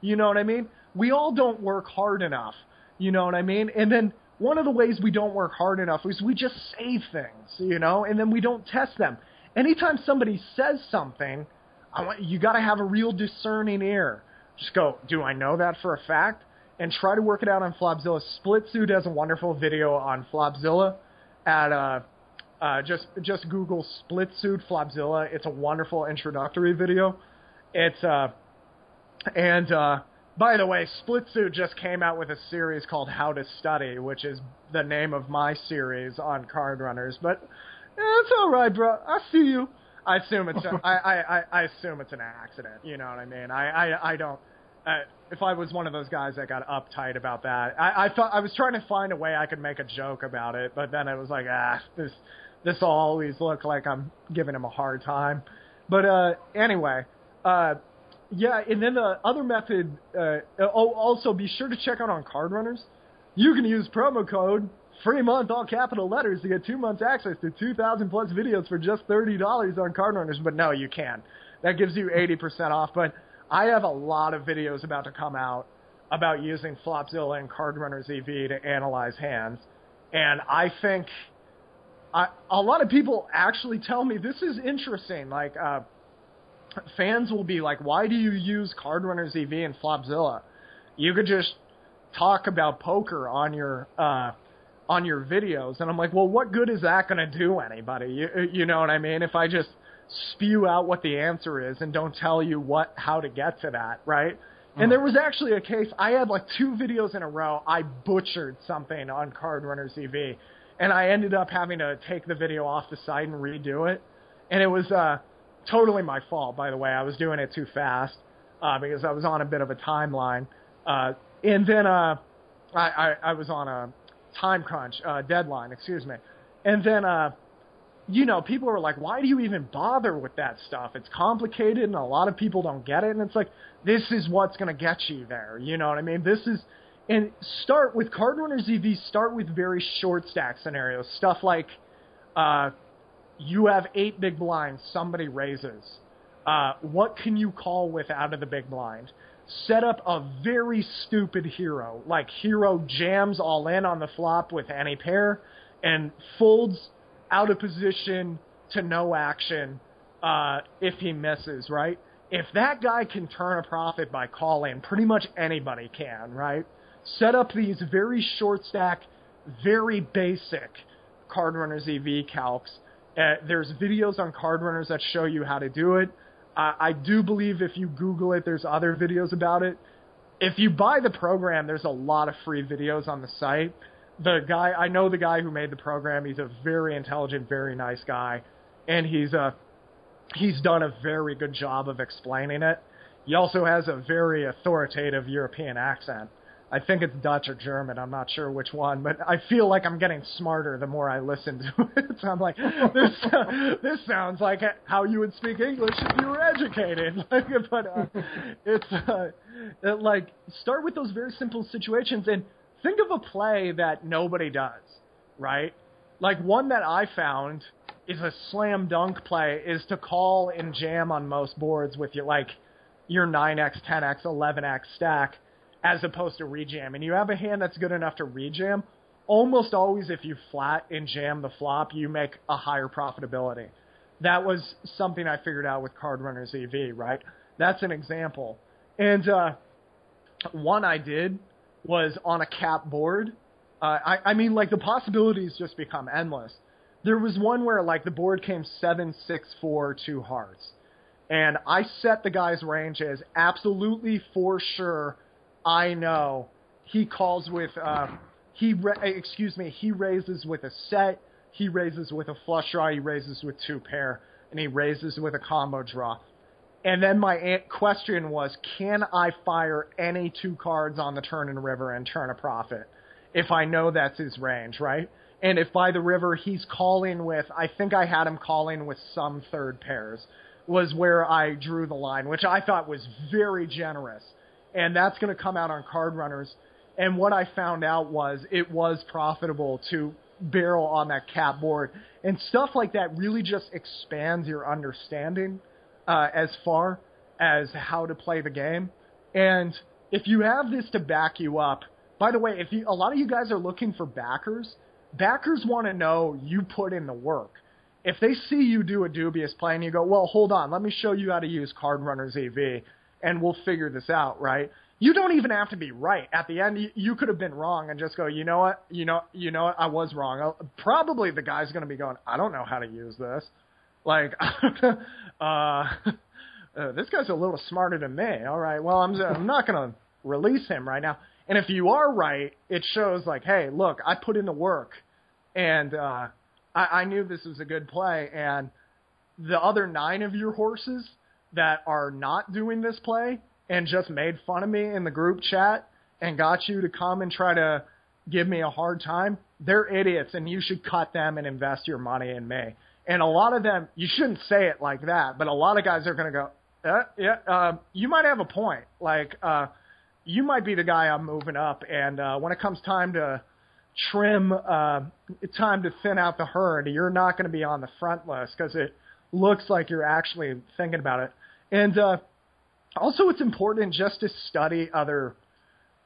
You know what I mean? We all don't work hard enough. You know what I mean? And then one of the ways we don't work hard enough is we just say things, you know, and then we don't test them. Anytime somebody says something, I want you got to have a real discerning ear. Just go, do I know that for a fact? And try to work it out on Flopzilla. Splitsuit has a wonderful video on Flopzilla. At uh, uh, just just Google Splitsuit Flopzilla. It's a wonderful introductory video. It's uh, and uh, by the way, Splitsuit just came out with a series called How to Study, which is the name of my series on card runners. But eh, it's all right, bro. I see you. I assume it's a, I, I, I assume it's an accident. You know what I mean? I I, I don't. Uh, if I was one of those guys that got uptight about that, I, I thought I was trying to find a way I could make a joke about it, but then it was like, ah, this this will always look like I'm giving him a hard time. But uh, anyway, uh, yeah, and then the other method. Uh, oh, also be sure to check out on Card Runners. You can use promo code free month all capital letters to get two months access to 2,000 plus videos for just thirty dollars on Card Runners. But no, you can. That gives you 80% off. But I have a lot of videos about to come out about using Flopzilla and Card Runners EV to analyze hands, and I think I, a lot of people actually tell me this is interesting. Like. Uh, fans will be like, why do you use Card Runners EV and Flopzilla? You could just talk about poker on your uh, on your videos, and I'm like, well, what good is that going to do anybody? You, you know what I mean? If I just spew out what the answer is and don't tell you what how to get to that, right? Mm-hmm. And there was actually a case I had like two videos in a row I butchered something on Card Runners EV, and I ended up having to take the video off the site and redo it, and it was uh totally my fault, by the way. I was doing it too fast uh, because I was on a bit of a timeline, uh, and then uh, I, I, I was on a time crunch uh, deadline, excuse me, and then uh, you know people are like, why do you even bother with that stuff? It's complicated, and a lot of people don't get it. And it's like this is what's going to get you there. You know what I mean? This is and start with Card Runners EV. Start with very short stack scenarios, stuff like. Uh, you have eight big blinds, somebody raises. Uh, what can you call with out of the big blind? Set up a very stupid hero, like hero jams all in on the flop with any pair and folds out of position to no action uh, if he misses, right? If that guy can turn a profit by calling, pretty much anybody can, right? Set up these very short stack, very basic card runners EV calcs uh, there's videos on card runners that show you how to do it. Uh, I do believe if you Google it, there's other videos about it. If you buy the program, there's a lot of free videos on the site. The guy, I know the guy who made the program. He's a very intelligent, very nice guy, and he's a uh, he's done a very good job of explaining it. He also has a very authoritative European accent. I think it's Dutch or German. I'm not sure which one, but I feel like I'm getting smarter the more I listen to it. so I'm like, this this sounds like how you would speak English if you were educated. Like, but uh, it's uh, it, like start with those very simple situations and think of a play that nobody does, right? Like one that I found is a slam dunk play is to call and jam on most boards with your like your 9x, 10x, 11x stack as opposed to rejam. And you have a hand that's good enough to rejam. Almost always, if you flat and jam the flop, you make a higher profitability. That was something I figured out with Card Runners EV, right? That's an example. And uh, one I did was on a cap board. Uh, I, I mean, like the possibilities just become endless. There was one where like the board came seven, six, four, two hearts, and I set the guy's range as absolutely for sure I know he calls with uh, he ra- excuse me he raises with a set, he raises with a flush draw, he raises with two pair, and he raises with a combo draw. And then my question was, can I fire any two cards on the turn and river and turn a profit if I know that's his range, right? And if by the river he's calling with, I think I had him calling with some third pairs, was where I drew the line, which I thought was very generous. And that's going to come out on card runners. And what I found out was it was profitable to barrel on that cap board. And stuff like that really just expands your understanding uh, as far as how to play the game. And if you have this to back you up, by the way, if you, a lot of you guys are looking for backers, backers want to know you put in the work. If they see you do a dubious play and you go, well, hold on, let me show you how to use Card Runners EV, and we'll figure this out, right? You don't even have to be right. At the end, you, you could have been wrong and just go, you know what, you know, you know what, I was wrong. I'll, probably the guy's going to be going, I don't know how to use this. Like, uh, uh, this guy's a little smarter than me. All right, well, I'm, I'm not going to release him right now. And if you are right, it shows like, hey, look, I put in the work, and uh, I, I knew this was a good play. And the other nine of your horses that are not doing this play and just made fun of me in the group chat and got you to come and try to give me a hard time, they're idiots, and you should cut them and invest your money in me. And a lot of them, you shouldn't say it like that, but a lot of guys are going to go, uh, yeah, uh, you might have a point. Like, uh, you might be the guy I'm moving up, and uh, when it comes time to trim, uh, time to thin out the herd, you're not going to be on the front list because it looks like you're actually thinking about it. And uh, also, it's important just to study other.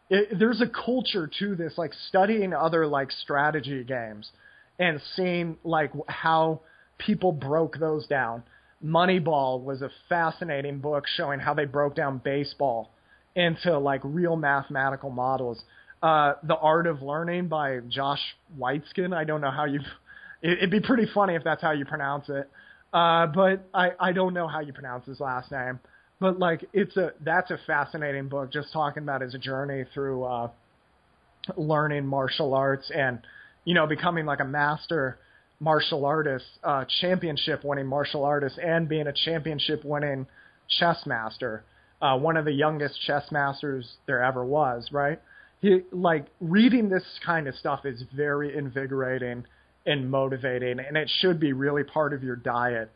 It, there's a culture to this, like studying other like strategy games and seeing like how people broke those down. Moneyball was a fascinating book showing how they broke down baseball into like real mathematical models. Uh, the Art of Learning by Josh Waitzkin. I don't know how you. It'd be pretty funny if that's how you pronounce it. Uh, but I I don't know how you pronounce his last name. But like it's a that's a fascinating book just talking about his journey through uh, learning martial arts and you know becoming like a master martial artist, uh, championship winning martial artist, and being a championship winning chess master uh, one of the youngest chess masters there ever was, right? He like reading this kind of stuff is very invigorating and motivating, and it should be really part of your diet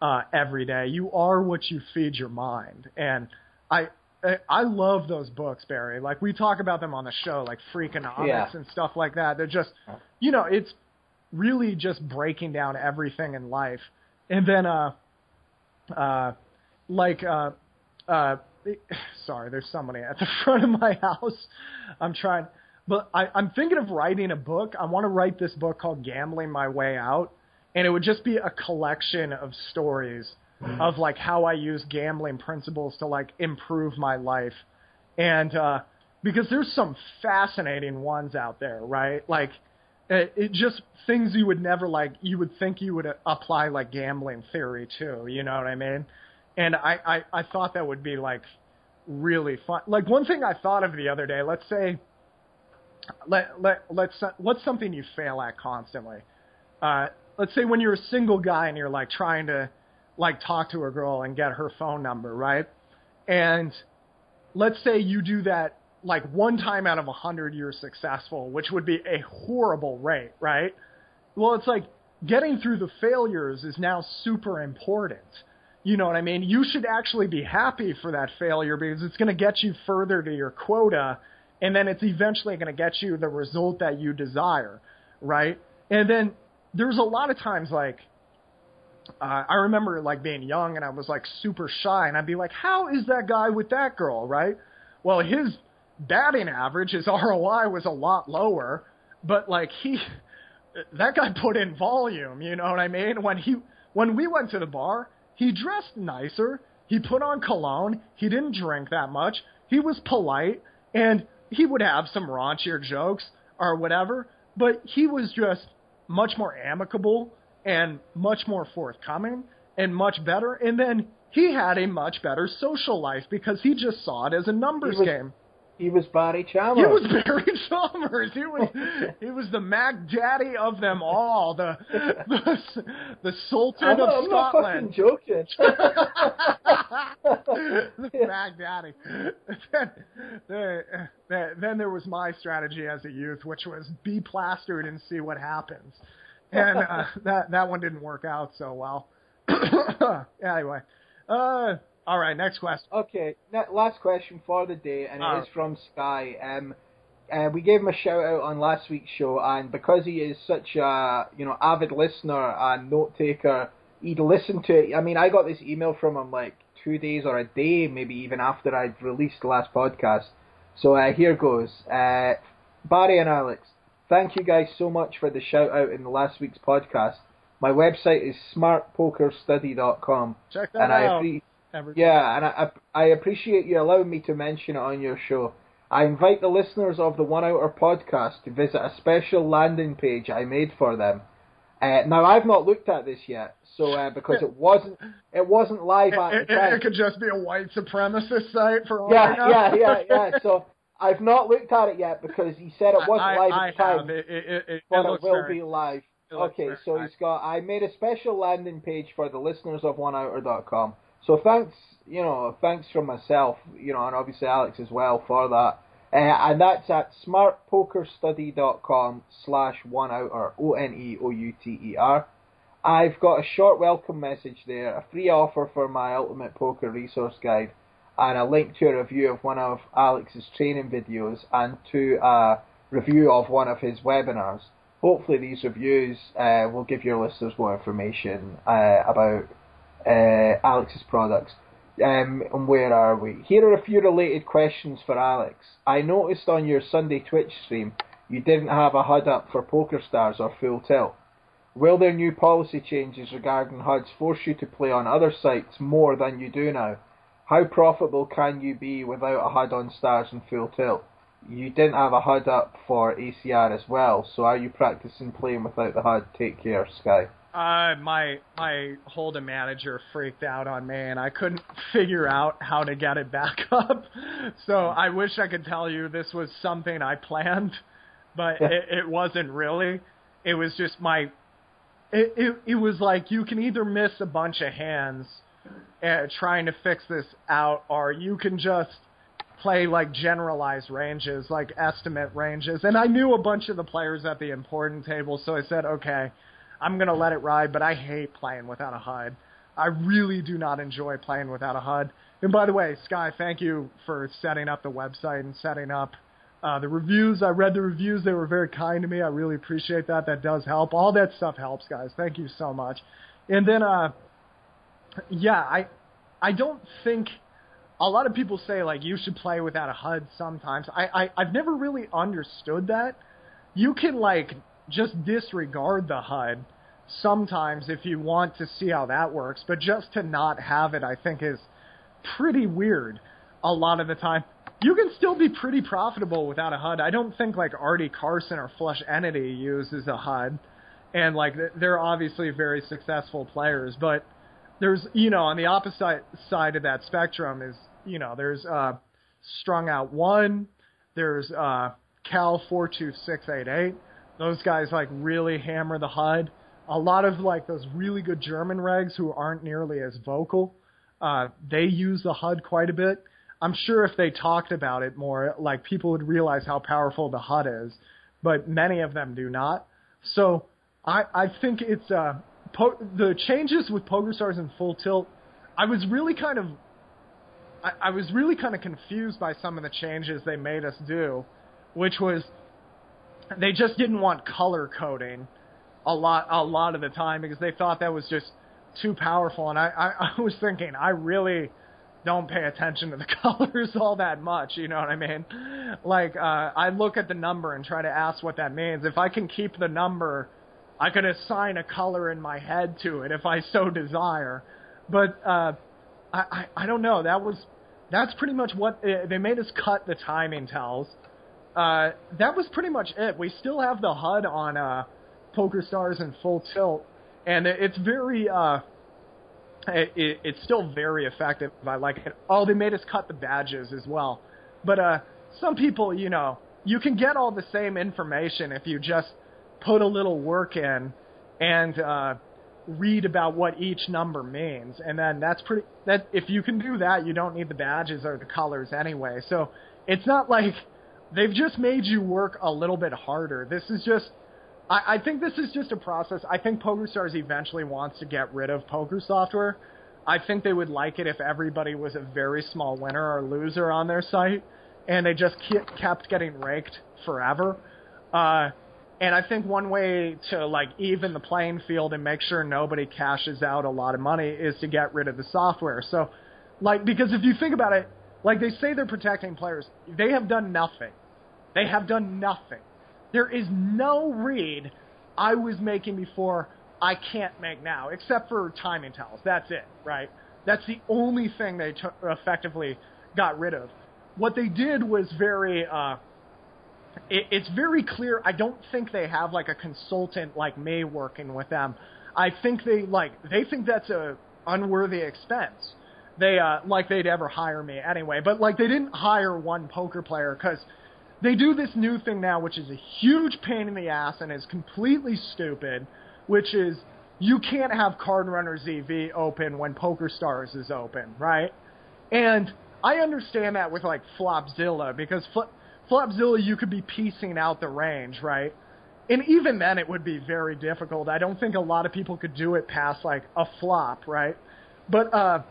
uh, every day. You are what you feed your mind, and I I love those books, Barry. Like we talk about them on the show, like Freakonomics Yeah. and stuff like that. They're just, you know, it's really just breaking down everything in life. And then, uh, uh, like, uh, uh, sorry, there's somebody at the front of my house. I'm trying, but I, I'm thinking of writing a book. I want to write this book called Gambling My Way Out, and it would just be a collection of stories of like how I use gambling principles to like improve my life, and uh, because there's some fascinating ones out there, right? Like it, it just things you would never like you would think you would apply like gambling theory to you know what i mean and I, I i thought that would be like really fun like one thing i thought of the other day let's say let let let's what's something you fail at constantly uh let's say when you're a single guy and you're like trying to like talk to a girl and get her phone number right and let's say you do that like one time out of a hundred you're successful, which would be a horrible rate, right? Well, it's like getting through the failures is now super important. You know what I mean? You should actually be happy for that failure because it's going to get you further to your quota, and then it's eventually going to get you the result that you desire, right? And then there's a lot of times like uh, I remember like being young and I was like super shy, and I'd be like, "How is that guy with that girl?" Right? Well, his batting average, his ROI was a lot lower, but like he, that guy put in volume. You know what I mean? When he, when we went to the bar, he dressed nicer. He put on cologne. He didn't drink that much. He was polite, and he would have some raunchier jokes or whatever. But he was just much more amicable and much more forthcoming and much better. And then he had a much better social life because he just saw it as a numbers was- game. He was Barry Chalmers. He was Barry Chalmers. He was he was the Mac Daddy of them all. The the, the Sultan I'm, of I'm not Scotland. fucking joking. the Mac Daddy. Then, then, then there was my strategy as a youth, which was be plastered and see what happens. And uh, that that one didn't work out so well. anyway, uh, all right. Next question. Okay, last question for the day, and it is from Sky. Um, uh, we gave him a shout out on last week's show, and because he is such a you know avid listener and note taker, he'd listen to it. I mean, I got this email from him like two days or a day, maybe even after I'd released the last podcast. So uh, here goes. Uh, Barry and Alex, thank you guys so much for the shout out in the last week's podcast. My website is smartpokerstudy.com, Check that and I out. Everybody. yeah, and I, I appreciate you allowing me to mention it on your show. I invite the listeners of the One Outer podcast to visit a special landing page I made for them. Uh, now I've not looked at this yet, so uh, because it wasn't it wasn't live at It, the time. it could just be a white supremacist site for all yeah, yeah, yeah, yeah. So I've not looked at it yet because he said it wasn't I, live I at the time. It, it, it, it, but it will very, be live. Okay, so he's got. I made a special landing page for the listeners of OneOuter.com. So thanks, you know, thanks from myself, you know, and obviously Alex as well for that. Uh, and that's at smartpokerstudy.com slash oneouter, O-N-E-O-U-T-E-R. I've got a short welcome message there, a free offer for my Ultimate Poker Resource Guide, and a link to a review of one of Alex's training videos and to a review of one of his webinars. Hopefully, these reviews uh, will give your listeners more information uh, about uh, Alex's products. Um, and where are we? Here are a few related questions for Alex. I noticed on your Sunday Twitch stream you didn't have a HUD up for PokerStars or Full Tilt. Will their new policy changes regarding HUDs force you to play on other sites more than you do now? How profitable can you be without a HUD on Stars and Full Tilt? You didn't have a HUD up for ACR as well, so are you practicing playing without the HUD? Take care, Sky. Uh, my my Holdem Manager freaked out on me, and I couldn't figure out how to get it back up. So I wish I could tell you this was something I planned, but it, it wasn't really. It was just my. It, it it was like you can either miss a bunch of hands, uh, trying to fix this out, or you can just play like generalized ranges, like estimate ranges. And I knew a bunch of the players at the important table, so I said, okay, I'm gonna let it ride. But I hate playing without a HUD. I really do not enjoy playing without a HUD. And by the way, Sky, thank you for setting up the website and setting up uh, the reviews. I read the reviews; they were very kind to me. I really appreciate that. That does help. All that stuff helps, guys. Thank you so much. And then, uh, yeah, I, I don't think a lot of people say like you should play without a HUD sometimes. I, I I've never really understood that. You can like just disregard the HUD sometimes if you want to see how that works, but just to not have it I think is pretty weird a lot of the time. You can still be pretty profitable without a HUD. I don't think like Artie Carson or Flush Entity uses a HUD, and like they're obviously very successful players, but there's you know on the opposite side of that spectrum is you know there's uh strung out one there's uh cal 42688 those guys like really hammer the hud. A lot of like those really good german regs who aren't nearly as vocal uh they use the hud quite a bit. I'm sure if they talked about it more like people would realize how powerful the hud is but many of them do not. So i i think it's uh po- the changes with PokerStars and Full Tilt, I was really kind of, I, I was really kind of confused by some of the changes they made us do, which was they just didn't want color coding a lot a lot of the time because they thought that was just too powerful. And I, I, I was thinking, I really don't pay attention to the colors all that much. You know what I mean? Like uh, I look at the number and try to ask what that means. If I can keep the number I could assign a color in my head to it if I so desire. But uh, I, I I don't know. That was that's pretty much what uh, they made us cut the timing tells. Uh, that was pretty much it. We still have the HUD on uh, Poker Stars and Full Tilt, and it's very uh, it, it, it's still very effective. I like it. Oh, they made us cut the badges as well. But uh, some people, you know, you can get all the same information if you just put a little work in and uh, read about what each number means, and then that's pretty. That if you can do that, you don't need the badges or the colors anyway. So it's not like they've just made you work a little bit harder. This is just. I, I think this is just a process. I think PokerStars eventually wants to get rid of poker software. I think they would like it if everybody was a very small winner or loser on their site, and they just kept getting raked forever. Uh, and I think one way to like even the playing field and make sure nobody cashes out a lot of money is to get rid of the software. So, like, because if you think about it, like they say they're protecting players, they have done nothing. They have done nothing. There is no read I was making before I can't make now, except for timing tells. That's it, right? That's the only thing they t- effectively got rid of. What they did was very. Uh, it, it's very clear. I don't think they have like a consultant like me working with them. I think they like they think that's a unworthy expense. They uh like they'd ever hire me anyway, but like they didn't hire one poker player because they do this new thing now, which is a huge pain in the ass and is completely stupid, which is you can't have Card Runner EV open when Poker Stars is open, right? And I understand that with like Flopzilla because Fl- Flopzilla, you could be piecing out the range, right? And even then, it would be very difficult. I don't think a lot of people could do it past like a flop, right? But uh,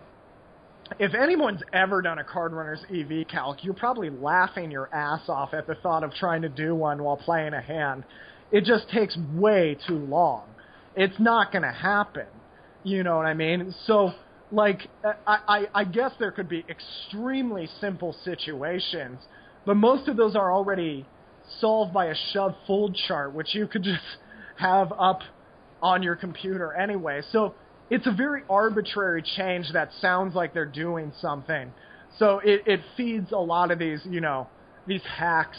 if anyone's ever done a Card Runners EV calc, you're probably laughing your ass off at the thought of trying to do one while playing a hand. It just takes way too long. It's not going to happen. You know what I mean? So, like, I, I, I guess there could be extremely simple situations but most of those are already solved by a shove fold chart, which you could just have up on your computer anyway. So it's a very arbitrary change that sounds like they're doing something. So it, it feeds a lot of these, you know, these hacks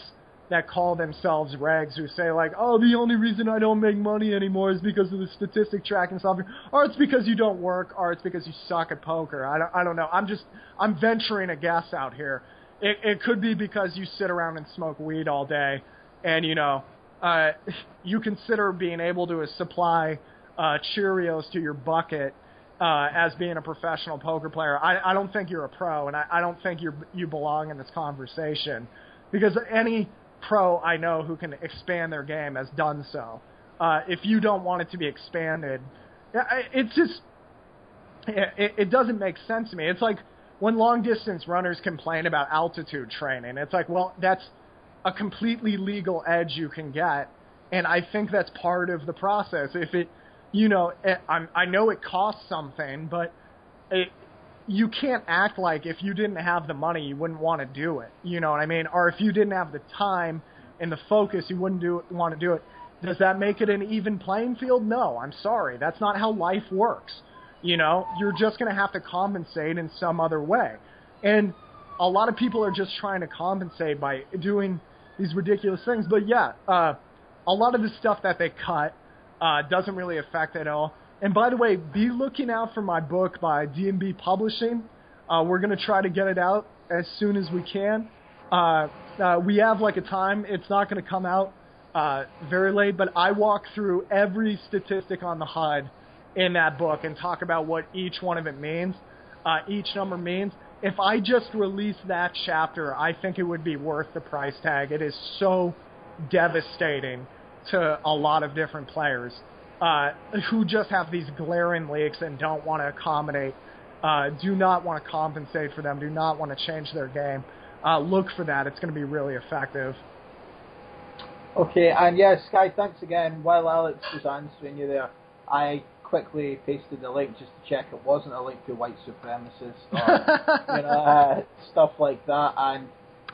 that call themselves regs who say like, oh, the only reason I don't make money anymore is because of the statistic tracking software, or it's because you don't work, or it's because you suck at poker. I don't, I don't know. I'm just, I'm venturing a guess out here. It, it could be because you sit around and smoke weed all day, and you know, uh, you consider being able to supply uh, Cheerios to your bucket uh, as being a professional poker player. I, I don't think you're a pro, and I, I don't think you you belong in this conversation because any pro I know who can expand their game has done so. Uh, if you don't want it to be expanded, it's just it, it doesn't make sense to me. It's like when long distance runners complain about altitude training, it's like, well, that's a completely legal edge you can get, and I think that's part of the process. If it, you know, I'm, I know it costs something, but it, you can't act like if you didn't have the money, you wouldn't want to do it. You know what I mean? Or if you didn't have the time and the focus, you wouldn't do want to do it. Does that make it an even playing field? No, I'm sorry. That's not how life works. You know, you're just going to have to compensate in some other way. And a lot of people are just trying to compensate by doing these ridiculous things. But yeah, uh, a lot of the stuff that they cut uh, doesn't really affect at all. And by the way, be looking out for my book by D&B Publishing. Uh, we're going to try to get it out as soon as we can. Uh, uh, we have like a time. It's not going to come out uh, very late, but I walk through every statistic on the HUD in that book and talk about what each one of it means, uh, each number means. If I just release that chapter, I think it would be worth the price tag. It is so devastating to a lot of different players uh, who just have these glaring leaks and don't want to accommodate, uh, do not want to compensate for them, do not want to change their game. Uh, look for that. It's going to be really effective. Okay, and yes, Sky, thanks again. While Alex was answering you there, I quickly pasted the link just to check it wasn't a link to white supremacists or you know uh, stuff like that. And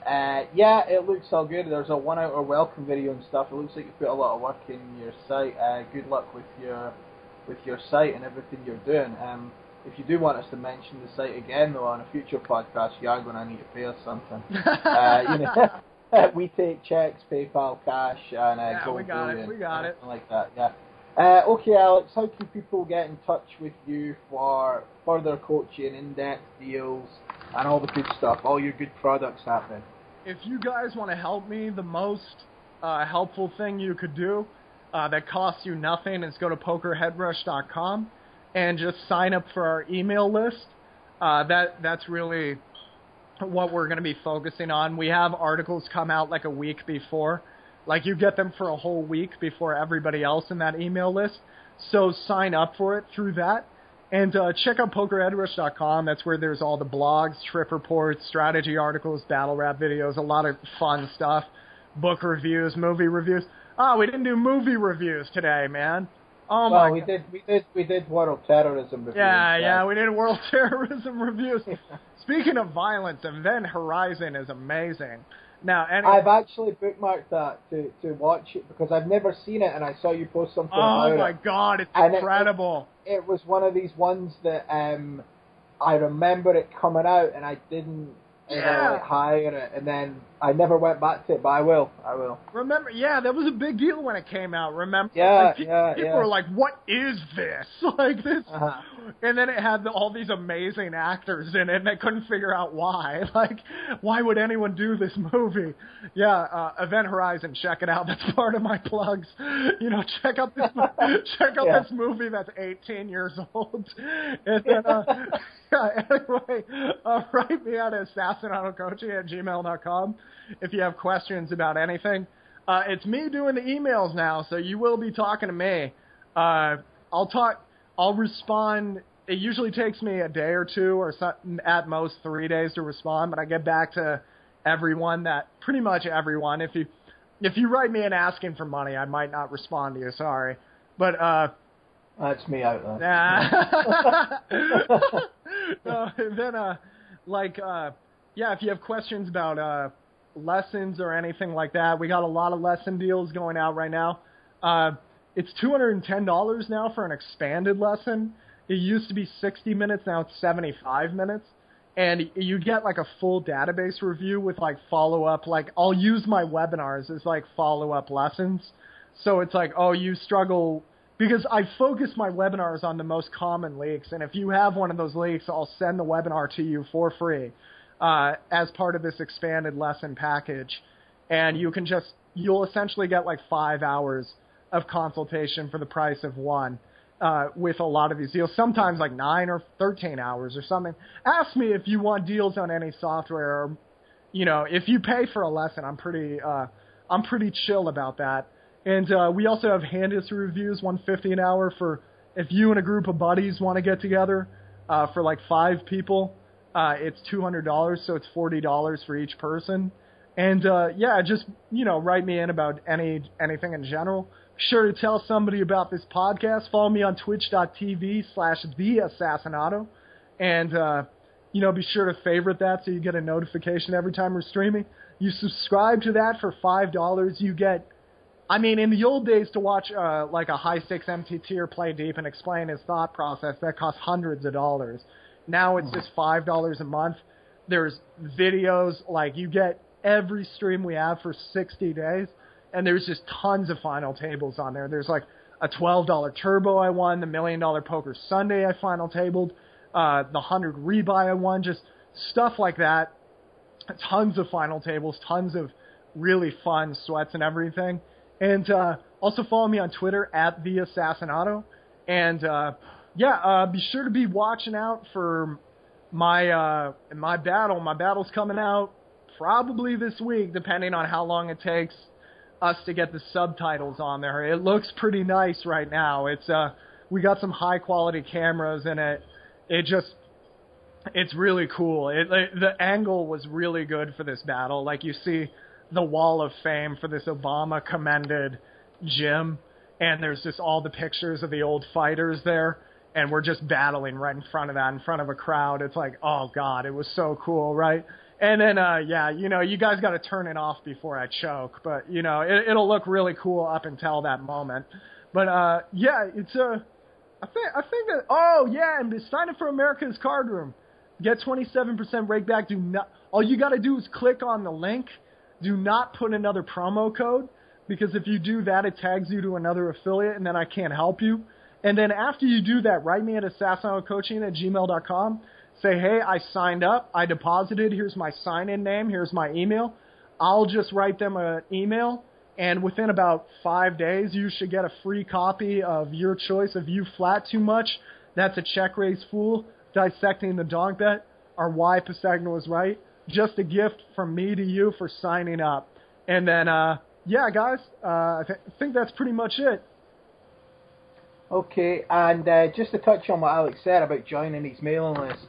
uh, yeah, it looks all good. There's a one hour welcome video and stuff. It looks like you put a lot of work in your site. Uh, good luck with your with your site and everything you're doing. Um, if you do want us to mention the site again though on a future podcast, you are going to need to pay us something. uh, you know, we take checks, PayPal, cash, and uh, yeah, we got it. We got it. Like that. Yeah. Uh, okay, Alex, how can people get in touch with you for further coaching, in-depth deals, and all the good stuff, all your good products happening? if you guys want to help me, the most uh, helpful thing you could do uh, that costs you nothing is go to pokerheadrush.com and just sign up for our email list. Uh, that that's really what we're going to be focusing on. We have articles come out like a week before, like you get them for a whole week before everybody else in that email list. So sign up for it through that. And uh, check out pokerheadrush.com. That's where there's all the blogs, trip reports, strategy articles, battle rap videos, a lot of fun stuff, book reviews, movie reviews. Oh, we didn't do movie reviews today, man. Oh well, my we god. did we did we did world terrorism reviews. Yeah, so- yeah, we did world terrorism reviews. Speaking of violence, Event Horizon is amazing. Now, any, I've actually bookmarked that to, to watch it because I've never seen it and I saw you post something oh my it. god, it's And it- incredible. It was one of these ones that um I remember it coming out and I didn't you know, Yeah. like hire it and then I never went back to it, but I will. I will. Remember, yeah, that was a big deal when it came out. Remember? Yeah, Like, pe- yeah, People yeah. were like, "What is this?" Like this, Uh-huh. and then it had the, all these amazing actors in it, and they couldn't figure out why. Like, why would anyone do this movie? Yeah, uh, Event Horizon, check it out. That's part of my plugs. You know, check out this, check out Yeah. this movie that's 18 years old. And then, uh, yeah, anyway, uh, write me at assassinatocoaching at gmail.com if you have questions about anything. Uh, it's me doing the emails now, so you will be talking to me. Uh, I'll talk. I'll respond. It usually takes me a day or two, or some, at most three days to respond. But I get back to everyone that pretty much everyone. If you if you write me and asking for money, I might not respond to you. Sorry, but uh, That's me out there. Nah. no, then, uh, like, uh, yeah, if you have questions about uh, lessons or anything like that, we got a lot of lesson deals going out right now. Uh, it's two hundred and ten dollars now for an expanded lesson. It used to be sixty minutes, now it's seventy-five minutes, and you get like a full database review with like follow-up. Like, I'll use my webinars as like follow-up lessons. So it's like, oh, you struggle because I focus my webinars on the most common leaks, and if you have one of those leaks, I'll send the webinar to you for free uh, as part of this expanded lesson package, and you can just you'll essentially get like five hours of consultation for the price of one. Uh, with a lot of these deals, sometimes like nine or thirteen hours or something. Ask me if you want deals on any software, or you know, if you pay for a lesson, I'm pretty, uh, I'm pretty chill about that. And uh, we also have hand history reviews, 150 an hour for if you and a group of buddies want to get together uh, for like five people. Uh, it's $200, so it's $40 for each person. And uh, yeah, just you know, write me in about any anything in general. Be sure to tell somebody about this podcast. Follow me on twitch.tv slash the assassinato. And uh, you know, be sure to favorite that so you get a notification every time we're streaming. You subscribe to that for five dollars, you get I mean, in the old days, to watch uh, like a high stakes MTT or play deep and explain his thought process, that cost hundreds of dollars. Now it's just five dollars a month. There's videos like you get every stream we have for 60 days, and there's just tons of final tables on there. There's like a $12 turbo I won, the million dollar poker Sunday I final tabled, uh, the hundred rebuy I won, just stuff like that. Tons of final tables, tons of really fun sweats and everything. And uh, also follow me on Twitter at the Assassinato. And uh, yeah, uh, be sure to be watching out for my uh, my battle. My battle's coming out probably this week, depending on how long it takes us to get the subtitles on there. It looks pretty nice right now. It's uh, we got some high quality cameras in it. It just it's really cool. It, it the angle was really good for this battle. Like you see the wall of fame for this Obama commended gym, and there's just all the pictures of the old fighters there, and we're just battling right in front of that, in front of a crowd. It's like, oh god, it was so cool, right? And then, uh, yeah, you know, you guys got to turn it off before I choke, but you know, it, it'll look really cool up until that moment. But uh, yeah, it's a. Uh, think I think that. Oh yeah, and sign up for America's Card Room. Get 27% rake back. Do not. All you got to do is click on the link. Do not put another promo code because if you do that, it tags you to another affiliate, and then I can't help you. And then after you do that, write me at assassinatocoaching at gmail.com. Say, hey, I signed up. I deposited. Here's my sign-in name. Here's my email. I'll just write them an email, and within about five days, you should get a free copy of your choice of You Flat Too Much. That's a check raise fool dissecting the donk bet, or why Pisagno is right. Just a gift from me to you for signing up. And then, uh, yeah, guys, uh, I th- think that's pretty much it. Okay, and uh, just to touch on what Alex said about joining his mailing list,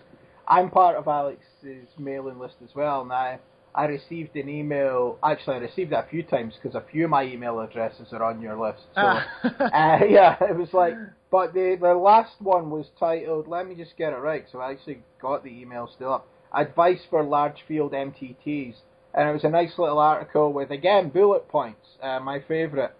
I'm part of Alex's mailing list as well. Now, I received an email. Actually, I received it a few times because a few of my email addresses are on your list. So, uh, yeah, it was like, but the the last one was titled. Let me just get it right. So I actually got the email still up. Advice for large field MTTs, and it was a nice little article with again bullet points. Uh, my favourite.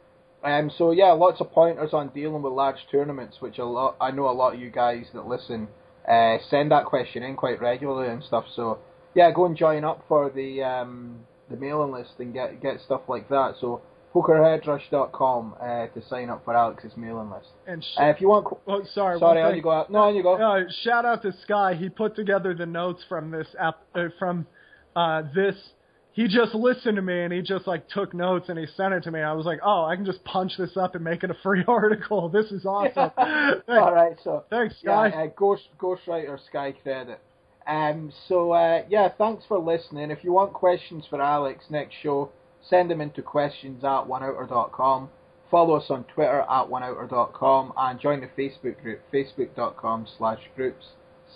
Um, so yeah, lots of pointers on dealing with large tournaments, which a lot I know a lot of you guys that listen uh, send that question in quite regularly and stuff. So yeah, go and join up for the um, the mailing list and get get stuff like that. So pokerheadrush.com uh, to sign up for Alex's mailing list. And sh- uh, if you want, oh, sorry, sorry, on you go. Out. No, on you go. Uh, shout out to Sky. He put together the notes from this app uh, from uh, this he just listened to me and he just like took notes and he sent it to me. I was like, oh, I can just punch this up and make it a free article. This is awesome. All right, so thanks, Sky. Yeah, uh, Ghost Ghostwriter Sky Credit. Um, so uh, yeah, thanks for listening. If you want questions for Alex next show, send them into questions at oneouter.com. Follow us on Twitter at oneouter.com and join the Facebook group facebook.com slash groups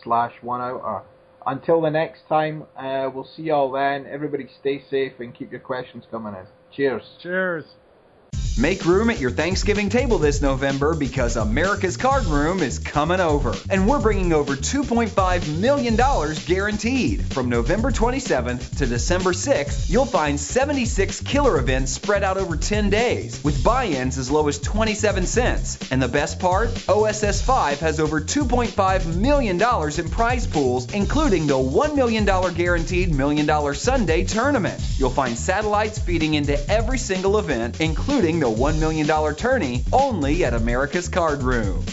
slash oneouter. Until the next time, uh, we'll see you all then. Everybody stay safe and keep your questions coming in. Cheers. Cheers. Make room at your Thanksgiving table this November because America's Card Room is coming over. And we're bringing over $2.5 million guaranteed. From November 27th to December 6th, you'll find 76 killer events spread out over 10 days, with buy ins as low as 27 cents. And the best part? OSS 5 has over $2.5 million in prize pools, including the $1 million guaranteed Million Dollar Sunday tournament. You'll find satellites feeding into every single event, including the $1 million tourney only at America's Card Room.